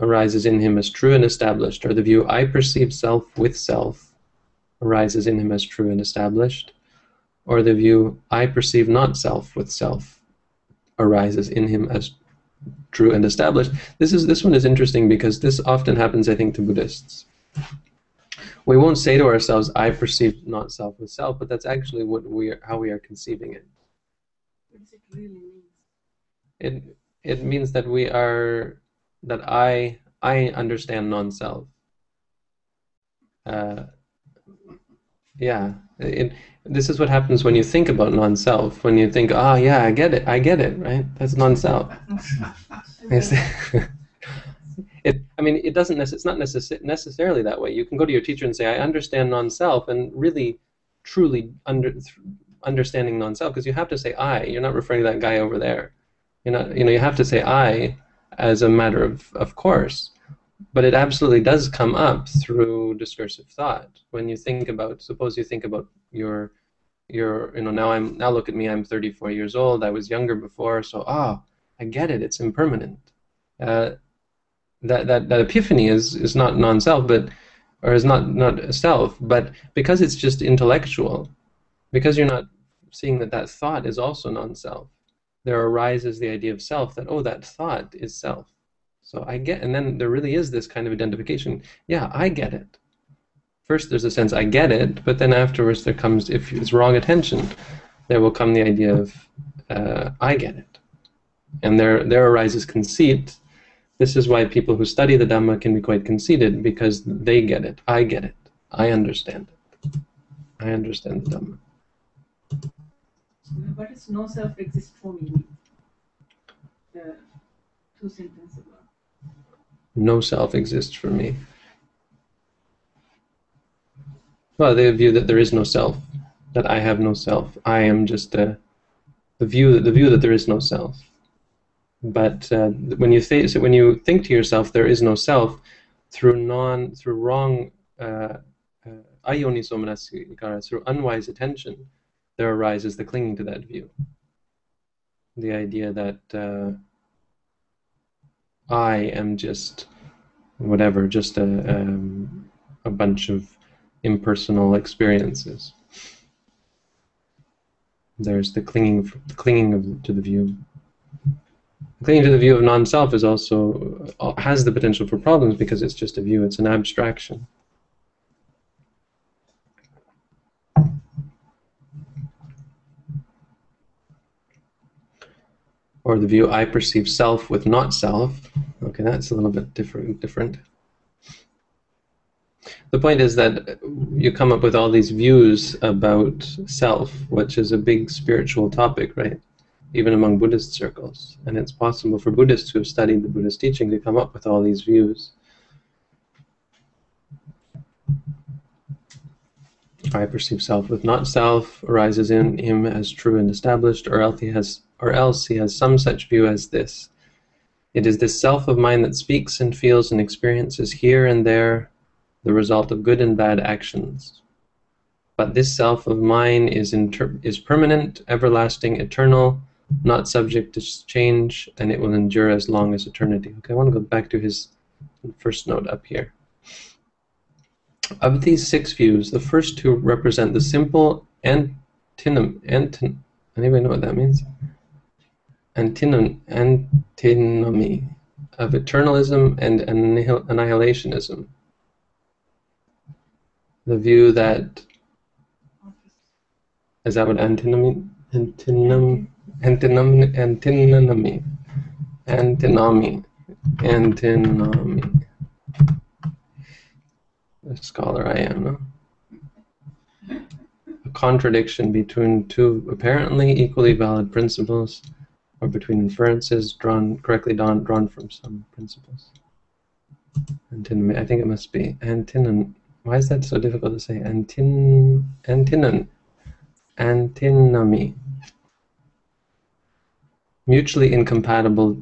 S1: Arises in him as true and established, or the view I perceive self with self arises in him as true and established, or the view I perceive not self with self arises in him as true and established. This is this one is interesting because this often happens, I think, to Buddhists we won't say to ourselves, "I perceive not self with self," but that's actually what we are, how we are conceiving it.
S3: What does it really mean?
S1: It it means that we are that I I understand non-self. uh, yeah, it, this is what happens when you think about non-self. When you think, oh yeah, I get it, I get it, right? That's non-self. <laughs> <laughs> It, I mean, it doesn't. It's not necess- necessarily that way. You can go to your teacher and say, "I understand non-self," and really, truly under th- understanding non-self, because you have to say "I." You're not referring to that guy over there. You're not. You know, you have to say "I" as a matter of of course. But it absolutely does come up through discursive thought. When you think about, suppose you think about your your you know now I'm now look at me I'm 34 years old I was younger before so ah I get it it's impermanent uh, that, that that epiphany is is not non-self but or is not not self but because it's just intellectual because you're not seeing that that thought is also non-self there arises the idea of self that oh that thought is self. So I get and then there really is this kind of identification. Yeah I get it. First there's a sense I get it, but then afterwards there comes, if it's wrong attention, there will come the idea of uh, I get it, and there there arises conceit. This is why people who study the Dhamma can be quite conceited because they get it. I get it. I understand it. I understand the Dhamma.
S3: What is no self exists for me? The two sentences ago.
S1: No self exists for me. Well, the view that there is no self, that I have no self. I am just a, the view the view that there is no self. But uh, when you think so when you think to yourself there is no self, through non through wrong uh, uh, through unwise attention, there arises the clinging to that view. The idea that uh, I am just whatever, just a um, a bunch of impersonal experiences. There's the clinging, clinging to the view. Clinging to the view of non-self is also uh, has the potential for problems because it's just a view; it's an abstraction. Or the view I perceive self with not self. Okay, that's a little bit different. Different the point is that you come up with all these views about self, which is a big spiritual topic, right? Even among Buddhist circles. And it's possible for Buddhists who have studied the Buddhist teaching to come up with all these views. I perceive self with not self arises in him as true and established, or else he has or else he has some such view as this. It is this self of mine that speaks and feels and experiences here and there the result of good and bad actions. But this self of mine is, is permanent, everlasting, eternal, not subject to change, and it will endure as long as eternity. Okay, I want to go back to his first note up here. Of these six views, the first two represent the simple antinom, antin, anybody know what that means? Antinom, antinomy of eternalism and annihil- annihilationism the view that is that what antinomy antinom antinom antinomy antinomy antinomy the scholar I am a contradiction between two apparently equally valid principles or between inferences drawn correctly drawn, drawn from some principles. Antinomy I think it must be antinon why is that so difficult to say? Antin, antinon, antinomy. Mutually incompatible,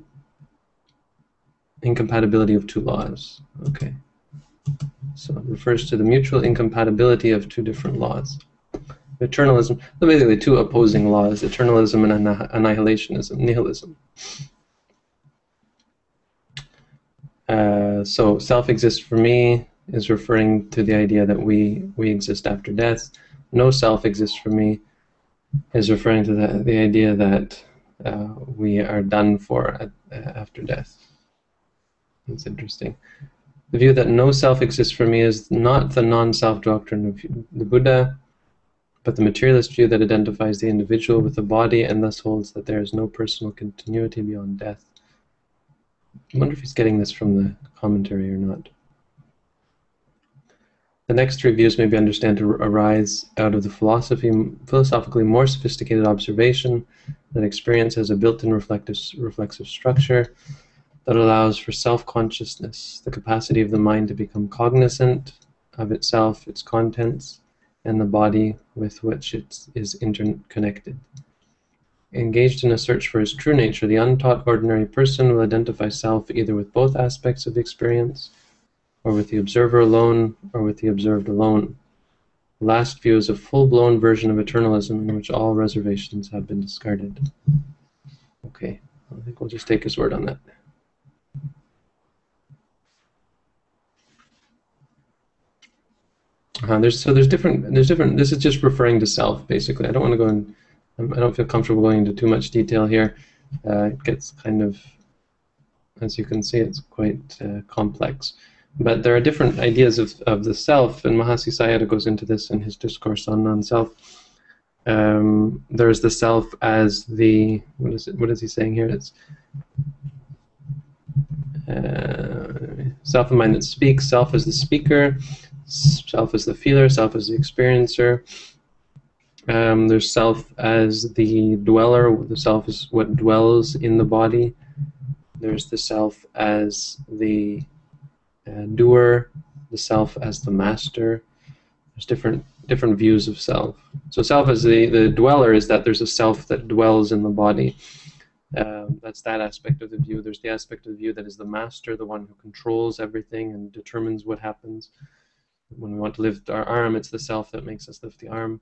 S1: incompatibility of two laws. Okay. So it refers to the mutual incompatibility of two different laws. Eternalism, so basically two opposing laws, eternalism and annihilationism, nihilism. Uh, so self exists for me, is referring to the idea that we we exist after death. No self exists for me is referring to the the idea that we are done for at, uh, after death. It's interesting. The view that no self exists for me is not the non-self doctrine of the Buddha, but the materialist view that identifies the individual with the body and thus holds that there is no personal continuity beyond death. I wonder if he's getting this from the commentary or not. The next three views may be understood to arise out of the philosophy, philosophically more sophisticated observation that experience has a built-in reflective, reflexive structure that allows for self-consciousness, the capacity of the mind to become cognizant of itself, its contents, and the body with which it is interconnected. Engaged in a search for his true nature, the untaught ordinary person will identify self either with both aspects of the experience, or with the observer alone, or with the observed alone. The last view is a full-blown version of eternalism in which all reservations have been discarded. Okay, I think we'll just take his word on that. Uh, there's so there's different there's different. This is just referring to self basically. I don't want to go in. Um, I don't feel comfortable going into too much detail here. Uh, it gets kind of, as you can see, it's quite uh, complex. But there are different ideas of, of the self, and Mahasi Sayadaw goes into this in his discourse on non-self. Um, there's the self as the what is it? What is he saying here? It's uh, self of mind that speaks. Self as the speaker. Self as the feeler. Self as the experiencer. Um, there's self as the dweller. The self is what dwells in the body. There's the self as the uh, doer, the self as the master. There's different different views of self. So self as the, the dweller is that there's a self that dwells in the body. Um, that's that aspect of the view. There's the aspect of the view that is the master, the one who controls everything and determines what happens. When we want to lift our arm, it's the self that makes us lift the arm.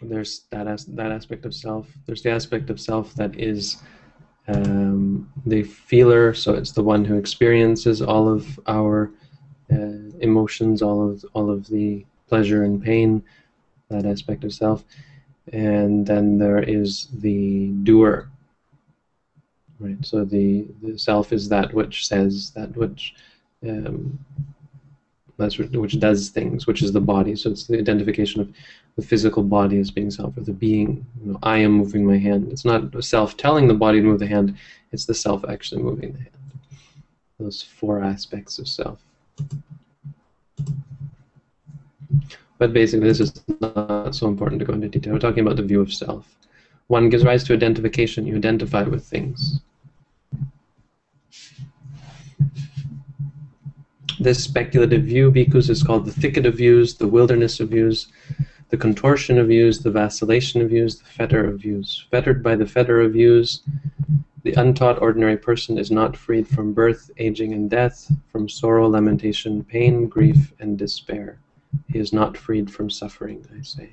S1: There's that as, that aspect of self. There's the aspect of self that is um, the feeler, so it's the one who experiences all of our uh, emotions, all of all of the pleasure and pain, that aspect of self. And then there is the doer. Right. So the, the self is that which says that which um, that's which does things, which is the body. So it's the identification of the physical body as being self, or the being. You know, I am moving my hand. It's not self telling the body to move the hand. It's the self actually moving the hand. Those four aspects of self. But basically, this is not so important to go into detail. We're talking about the view of self. One gives rise to identification. You identify with things. This speculative view, bhikkhus, is called the thicket of views, the wilderness of views, the contortion of views, the vacillation of views, the fetter of views. Fettered by the fetter of views, the untaught ordinary person is not freed from birth, aging, and death, from sorrow, lamentation, pain, grief, and despair. He is not freed from suffering, I say.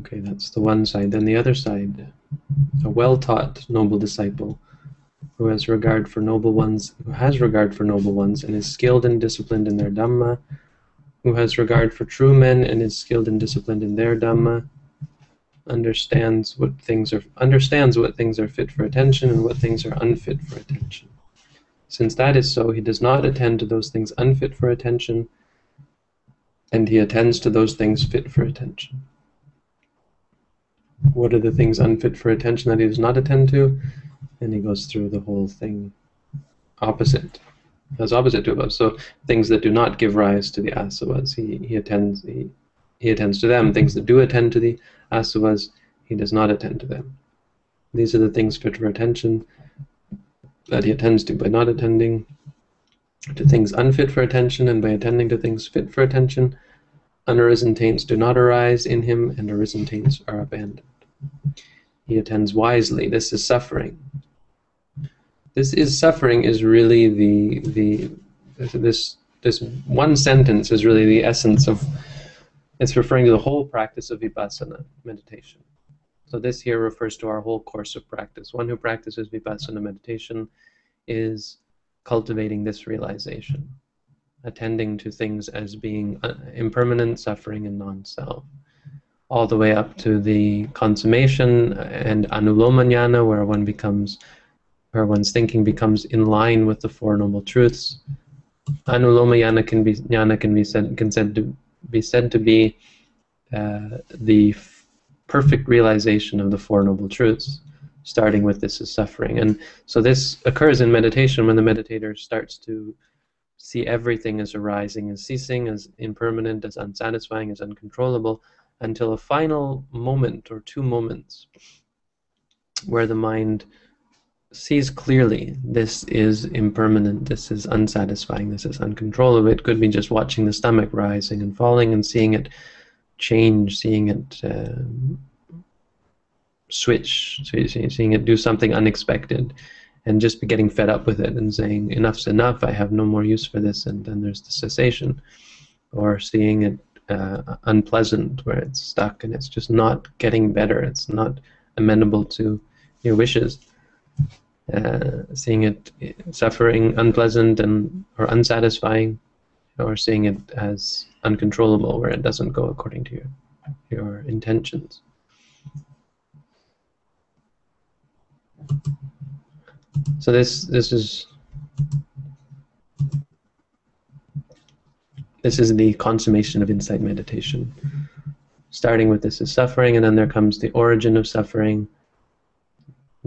S1: Okay, that's the one side. Then the other side, a well-taught noble disciple who has regard for noble ones, who has regard for noble ones, and is skilled and disciplined in their Dhamma, who has regard for true men and is skilled and disciplined in their Dhamma, understands what things are understands what things are fit for attention and what things are unfit for attention. Since that is so, he does not attend to those things unfit for attention, and he attends to those things fit for attention. What are the things unfit for attention that he does not attend to? And he goes through the whole thing opposite as opposite to above. So things that do not give rise to the asavas, he, he attends he, he attends to them. Things that do attend to the asavas, he does not attend to them. These are the things fit for attention that he attends to by not attending to things unfit for attention and by attending to things fit for attention. Unarisen taints do not arise in him, and arisen taints are abandoned. He attends wisely. This is suffering this is suffering is really the the this this one sentence is really the essence of it's referring to the whole practice of vipassana meditation. So this here refers to our whole course of practice. One who practices vipassana meditation is cultivating this realization, attending to things as being uh, impermanent, suffering, and non-self, all the way up to the consummation and anuloma where one becomes where one's thinking becomes in line with the Four Noble Truths. Anuloma jnana can be jnana can be said can said to be said to be uh, the perfect realization of the Four Noble Truths. starting with this is suffering. And so this occurs in meditation when the meditator starts to see everything as arising and ceasing, as impermanent, as unsatisfying, as uncontrollable, until a final moment or two moments where the mind sees clearly this is impermanent, this is unsatisfying, this is uncontrollable. It could be just watching the stomach rising and falling and seeing it change, seeing it uh, switch, seeing it do something unexpected, and just be getting fed up with it and saying, enough's enough, I have no more use for this, and then there's the cessation. Or seeing it uh, unpleasant, where it's stuck and it's just not getting better, it's not amenable to your wishes. Uh, seeing it suffering, unpleasant, and or unsatisfying, or seeing it as uncontrollable, where it doesn't go according to your your intentions. So this this is this is the consummation of insight meditation. Starting with this is suffering, and then there comes the origin of suffering,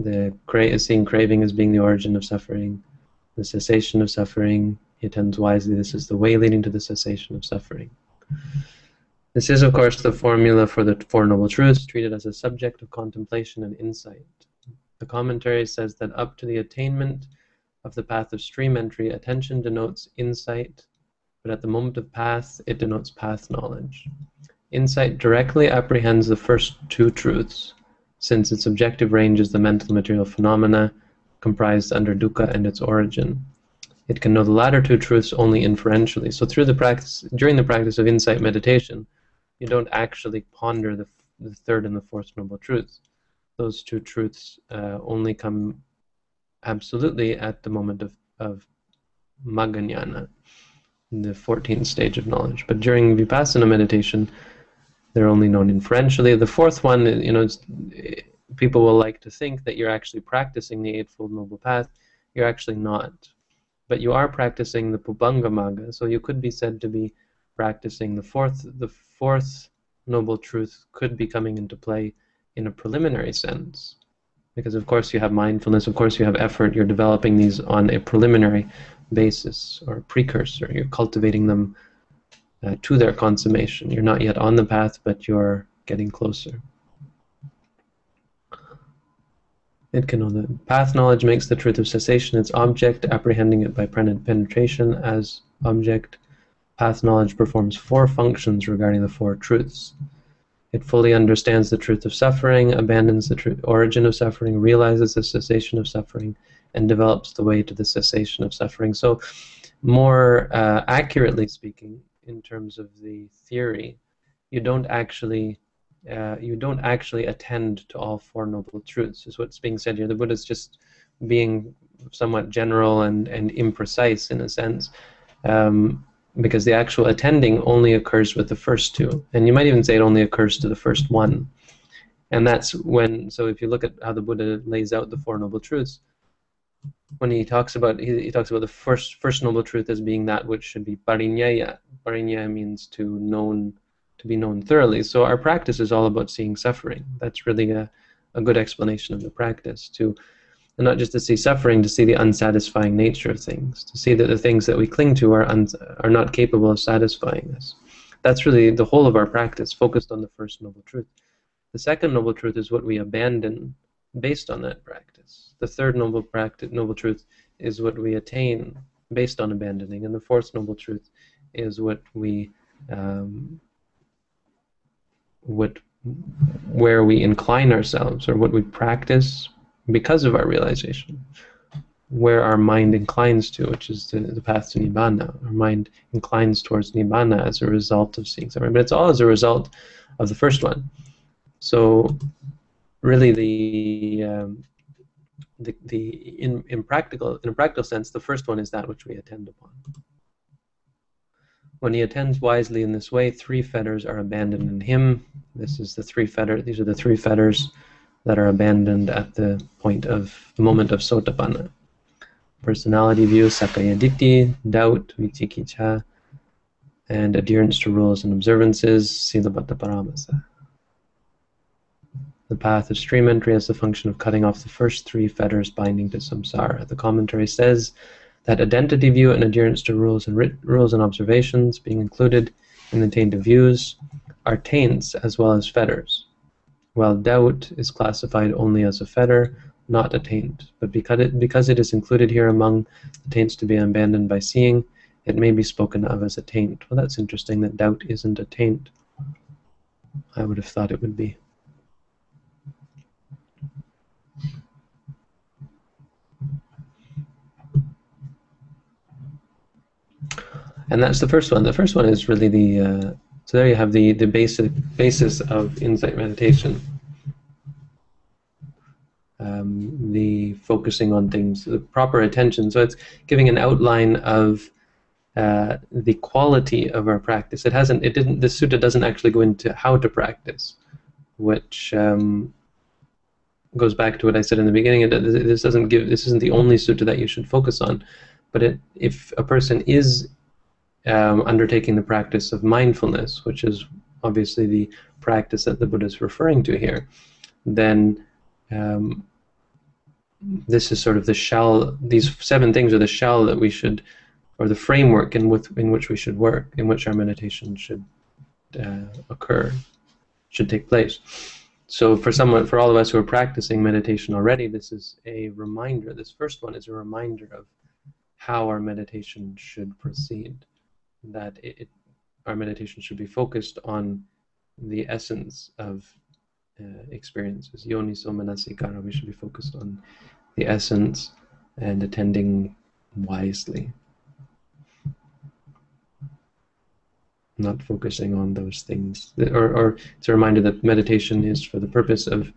S1: the cra- seeing craving as being the origin of suffering, the cessation of suffering. He attends wisely. This is the way leading to the cessation of suffering. This is, of course, the formula for the Four Noble Truths, treated as a subject of contemplation and insight. The commentary says that up to the attainment of the path of stream entry, attention denotes insight, but at the moment of path, it denotes path knowledge. Insight directly apprehends the first two truths, since its objective range is the mental material phenomena comprised under dukkha and its origin. It can know the latter two truths only inferentially. So through the practice, during the practice of insight meditation, you don't actually ponder the, the third and the fourth noble truths. Those two truths uh, only come absolutely at the moment of, of Magga the 14th stage of knowledge. But during vipassana meditation, they're only known inferentially. The fourth one, you know, people will like to think that you're actually practicing the Eightfold Noble Path. You're actually not. But you are practicing the Pubbanga Magga, so you could be said to be practicing the fourth. The fourth noble truth could be coming into play in a preliminary sense. Because, of course, you have mindfulness, of course, you have effort, you're developing these on a preliminary basis or precursor. You're cultivating them uh, to their consummation. You're not yet on the path, but you're getting closer. It can know path knowledge makes the truth of cessation its object, apprehending it by penetration as object. Path knowledge performs four functions regarding the four truths. It fully understands the truth of suffering, abandons the origin of suffering, realizes the cessation of suffering, and develops the way to the cessation of suffering. So, more uh, accurately speaking, in terms of the theory, you don't actually uh, you don't actually attend to all four noble truths. Is what's being said here. The Buddha is just being somewhat general and and imprecise in a sense. Um, because the actual attending only occurs with the first two. And you might even say it only occurs to the first one. And that's when, so if you look at how the Buddha lays out the Four Noble Truths, when he talks about he, he, talks about the first first noble truth as being that which should be pariññeyya. Pariññeyya means to known to be known thoroughly. So our practice is all about seeing suffering. That's really a, a good explanation of the practice. To and not just to see suffering, to see the unsatisfying nature of things, to see that the things that we cling to are un, are not capable of satisfying us. That's really the whole of our practice, focused on the first noble truth. The second noble truth is what we abandon based on that practice. The third noble practice, noble truth is what we attain based on abandoning, and the fourth noble truth is what we um, what where we incline ourselves or what we practice because of our realization where our mind inclines to, which is the, the path to Nibbana. Our mind inclines towards Nibbana as a result of seeing suffering, but it's all as a result of the first one. So really the um, the, the in, in practical in a practical sense the first one is that which we attend upon. When he attends wisely in this way three fetters are abandoned in him. This is the three fetter these are the three fetters that are abandoned at the point of the moment of sotapanna. Personality view sakkaya ditthi doubt vicikiccha and adherence to rules and observances silabbata paramasa The path of stream entry has the function of cutting off the first three fetters binding to samsara. The commentary says that identity view and adherence to rules and writ- rules and observations being included in the taint of views are taints as well as fetters, while doubt is classified only as a fetter, not a taint. But because it, because it is included here among the taints to be abandoned by seeing, it may be spoken of as a taint. Well, that's interesting that doubt isn't a taint. I would have thought it would be. And that's the first one. The first one is really the uh, so there you have the the basic basis of insight meditation. Um, the focusing on things, the proper attention. So it's giving an outline of uh, the quality of our practice. It hasn't. It didn't. The sutta doesn't actually go into how to practice, which um, goes back to what I said in the beginning. It, this doesn't give. This isn't the only sutta that you should focus on, but it, if a person is um, undertaking the practice of mindfulness, which is obviously the practice that the Buddha is referring to here, then um, this is sort of the shell. These seven things are the shell that we should, or the framework in with in which we should work, in which our meditation should uh, occur, should take place. So for someone, for all of us who are practicing meditation already, this is a reminder. This first one is a reminder of how our meditation should proceed that it, our meditation should be focused on the essence of uh, experiences. Yoniso manasikara, we should be focused on the essence and attending wisely. Not focusing on those things. Or, or it's a reminder that meditation is for the purpose of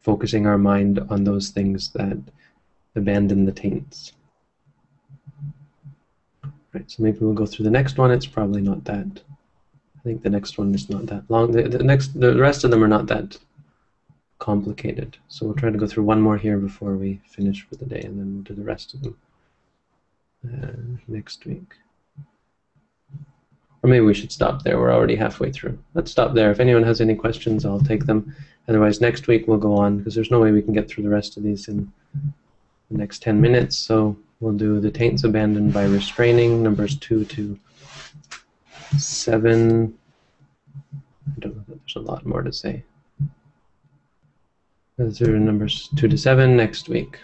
S1: focusing our mind on those things that abandon the taints. Right, so maybe we'll go through the next one. It's probably not that. I think the next one is not that long. The, the next, the rest of them are not that complicated. So we'll try to go through one more here before we finish for the day, and then we'll do the rest of them uh, next week. Or maybe we should stop there. We're already halfway through. Let's stop there. If anyone has any questions, I'll take them. Otherwise, next week we'll go on because there's no way we can get through the rest of these in the next 10 minutes. So We'll do the taints abandoned by restraining, numbers 2 to 7. I don't know that there's a lot more to say. Those are numbers 2 to 7 next week.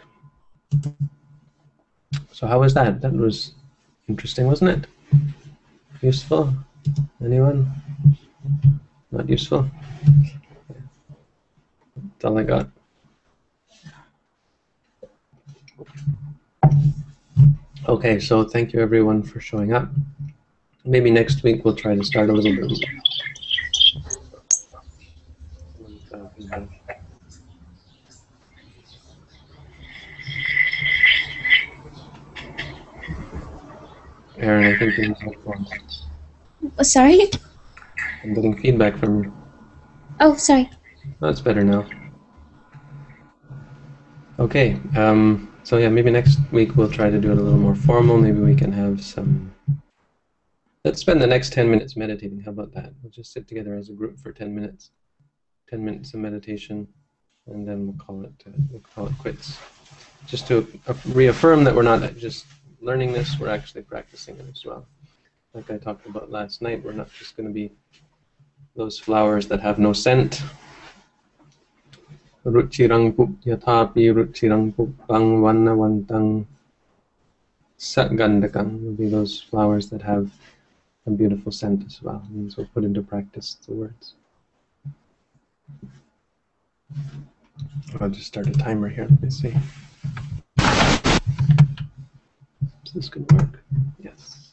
S1: So how was that? That was interesting, wasn't it? Useful? Anyone? Not useful? That's all I got. Okay, so thank you everyone for showing up. Maybe next week we'll try to start a little bit. Aaron, I think you.
S4: Oh, sorry?
S1: I'm getting feedback from you.
S4: Oh, sorry.
S1: That's better now. Okay, um, so yeah, maybe next week we'll try to do it a little more formal. Maybe we can have some. Let's spend the next 10 minutes meditating. How about that? We'll just sit together as a group for 10 minutes. 10 minutes of meditation, and then we'll call it uh, we'll call it quits. Just to reaffirm that we're not just learning this, we're actually practicing it as well. Like I talked about last night, we're not just going to be those flowers that have no scent yathapi ruchirang pupphang vannavantang sagandhakang will be those flowers that have a beautiful scent as well. And so put into practice the words. I'll just start a timer here. Let me see. Is this going to work? Yes.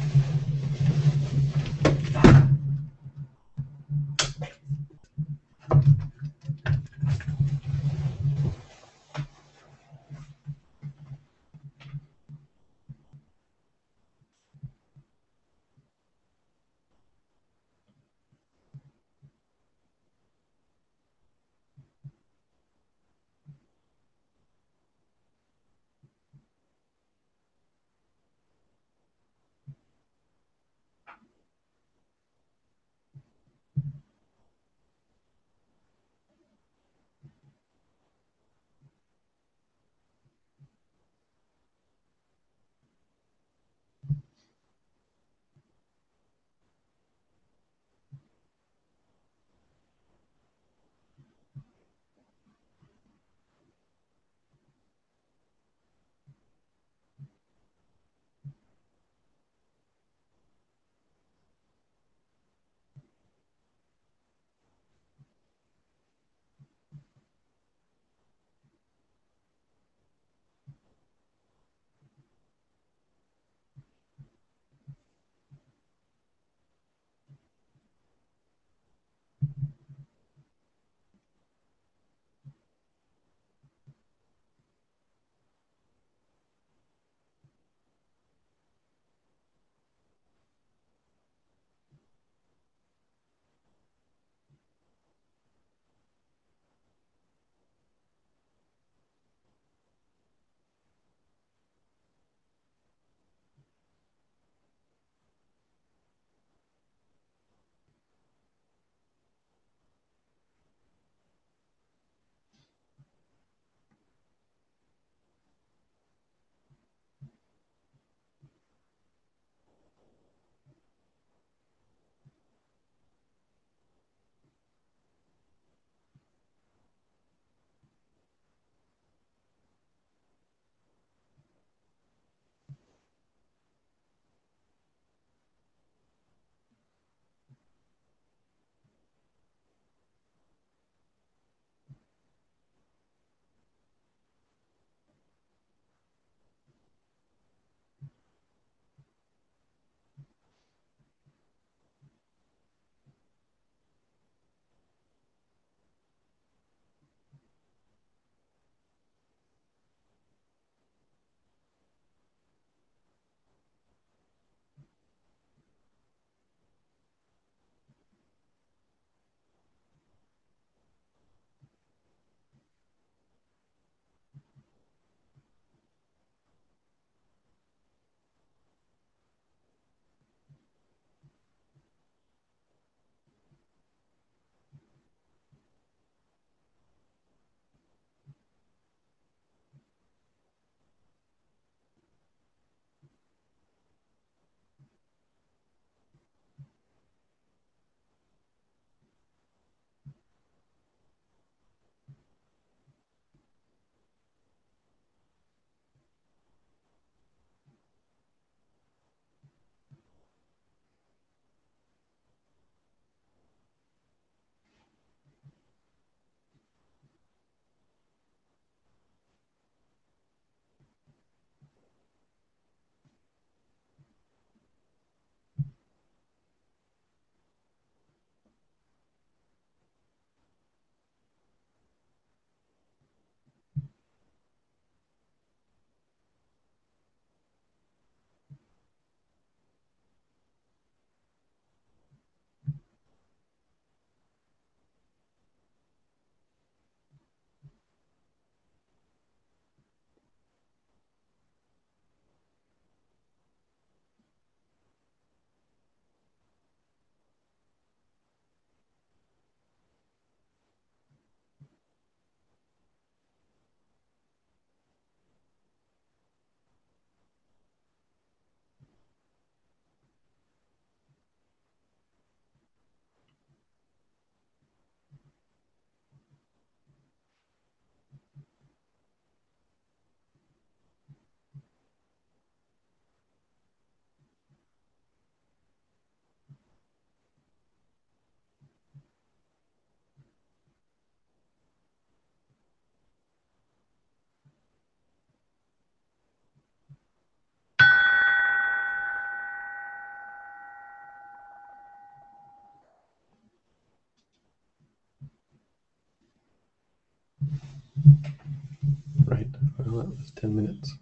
S1: Right. Well, that was 10 minutes.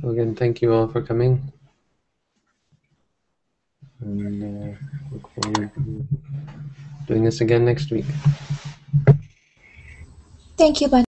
S1: So again, thank you all for coming. And uh, look forward to doing this again next week.
S4: Thank you, Bun.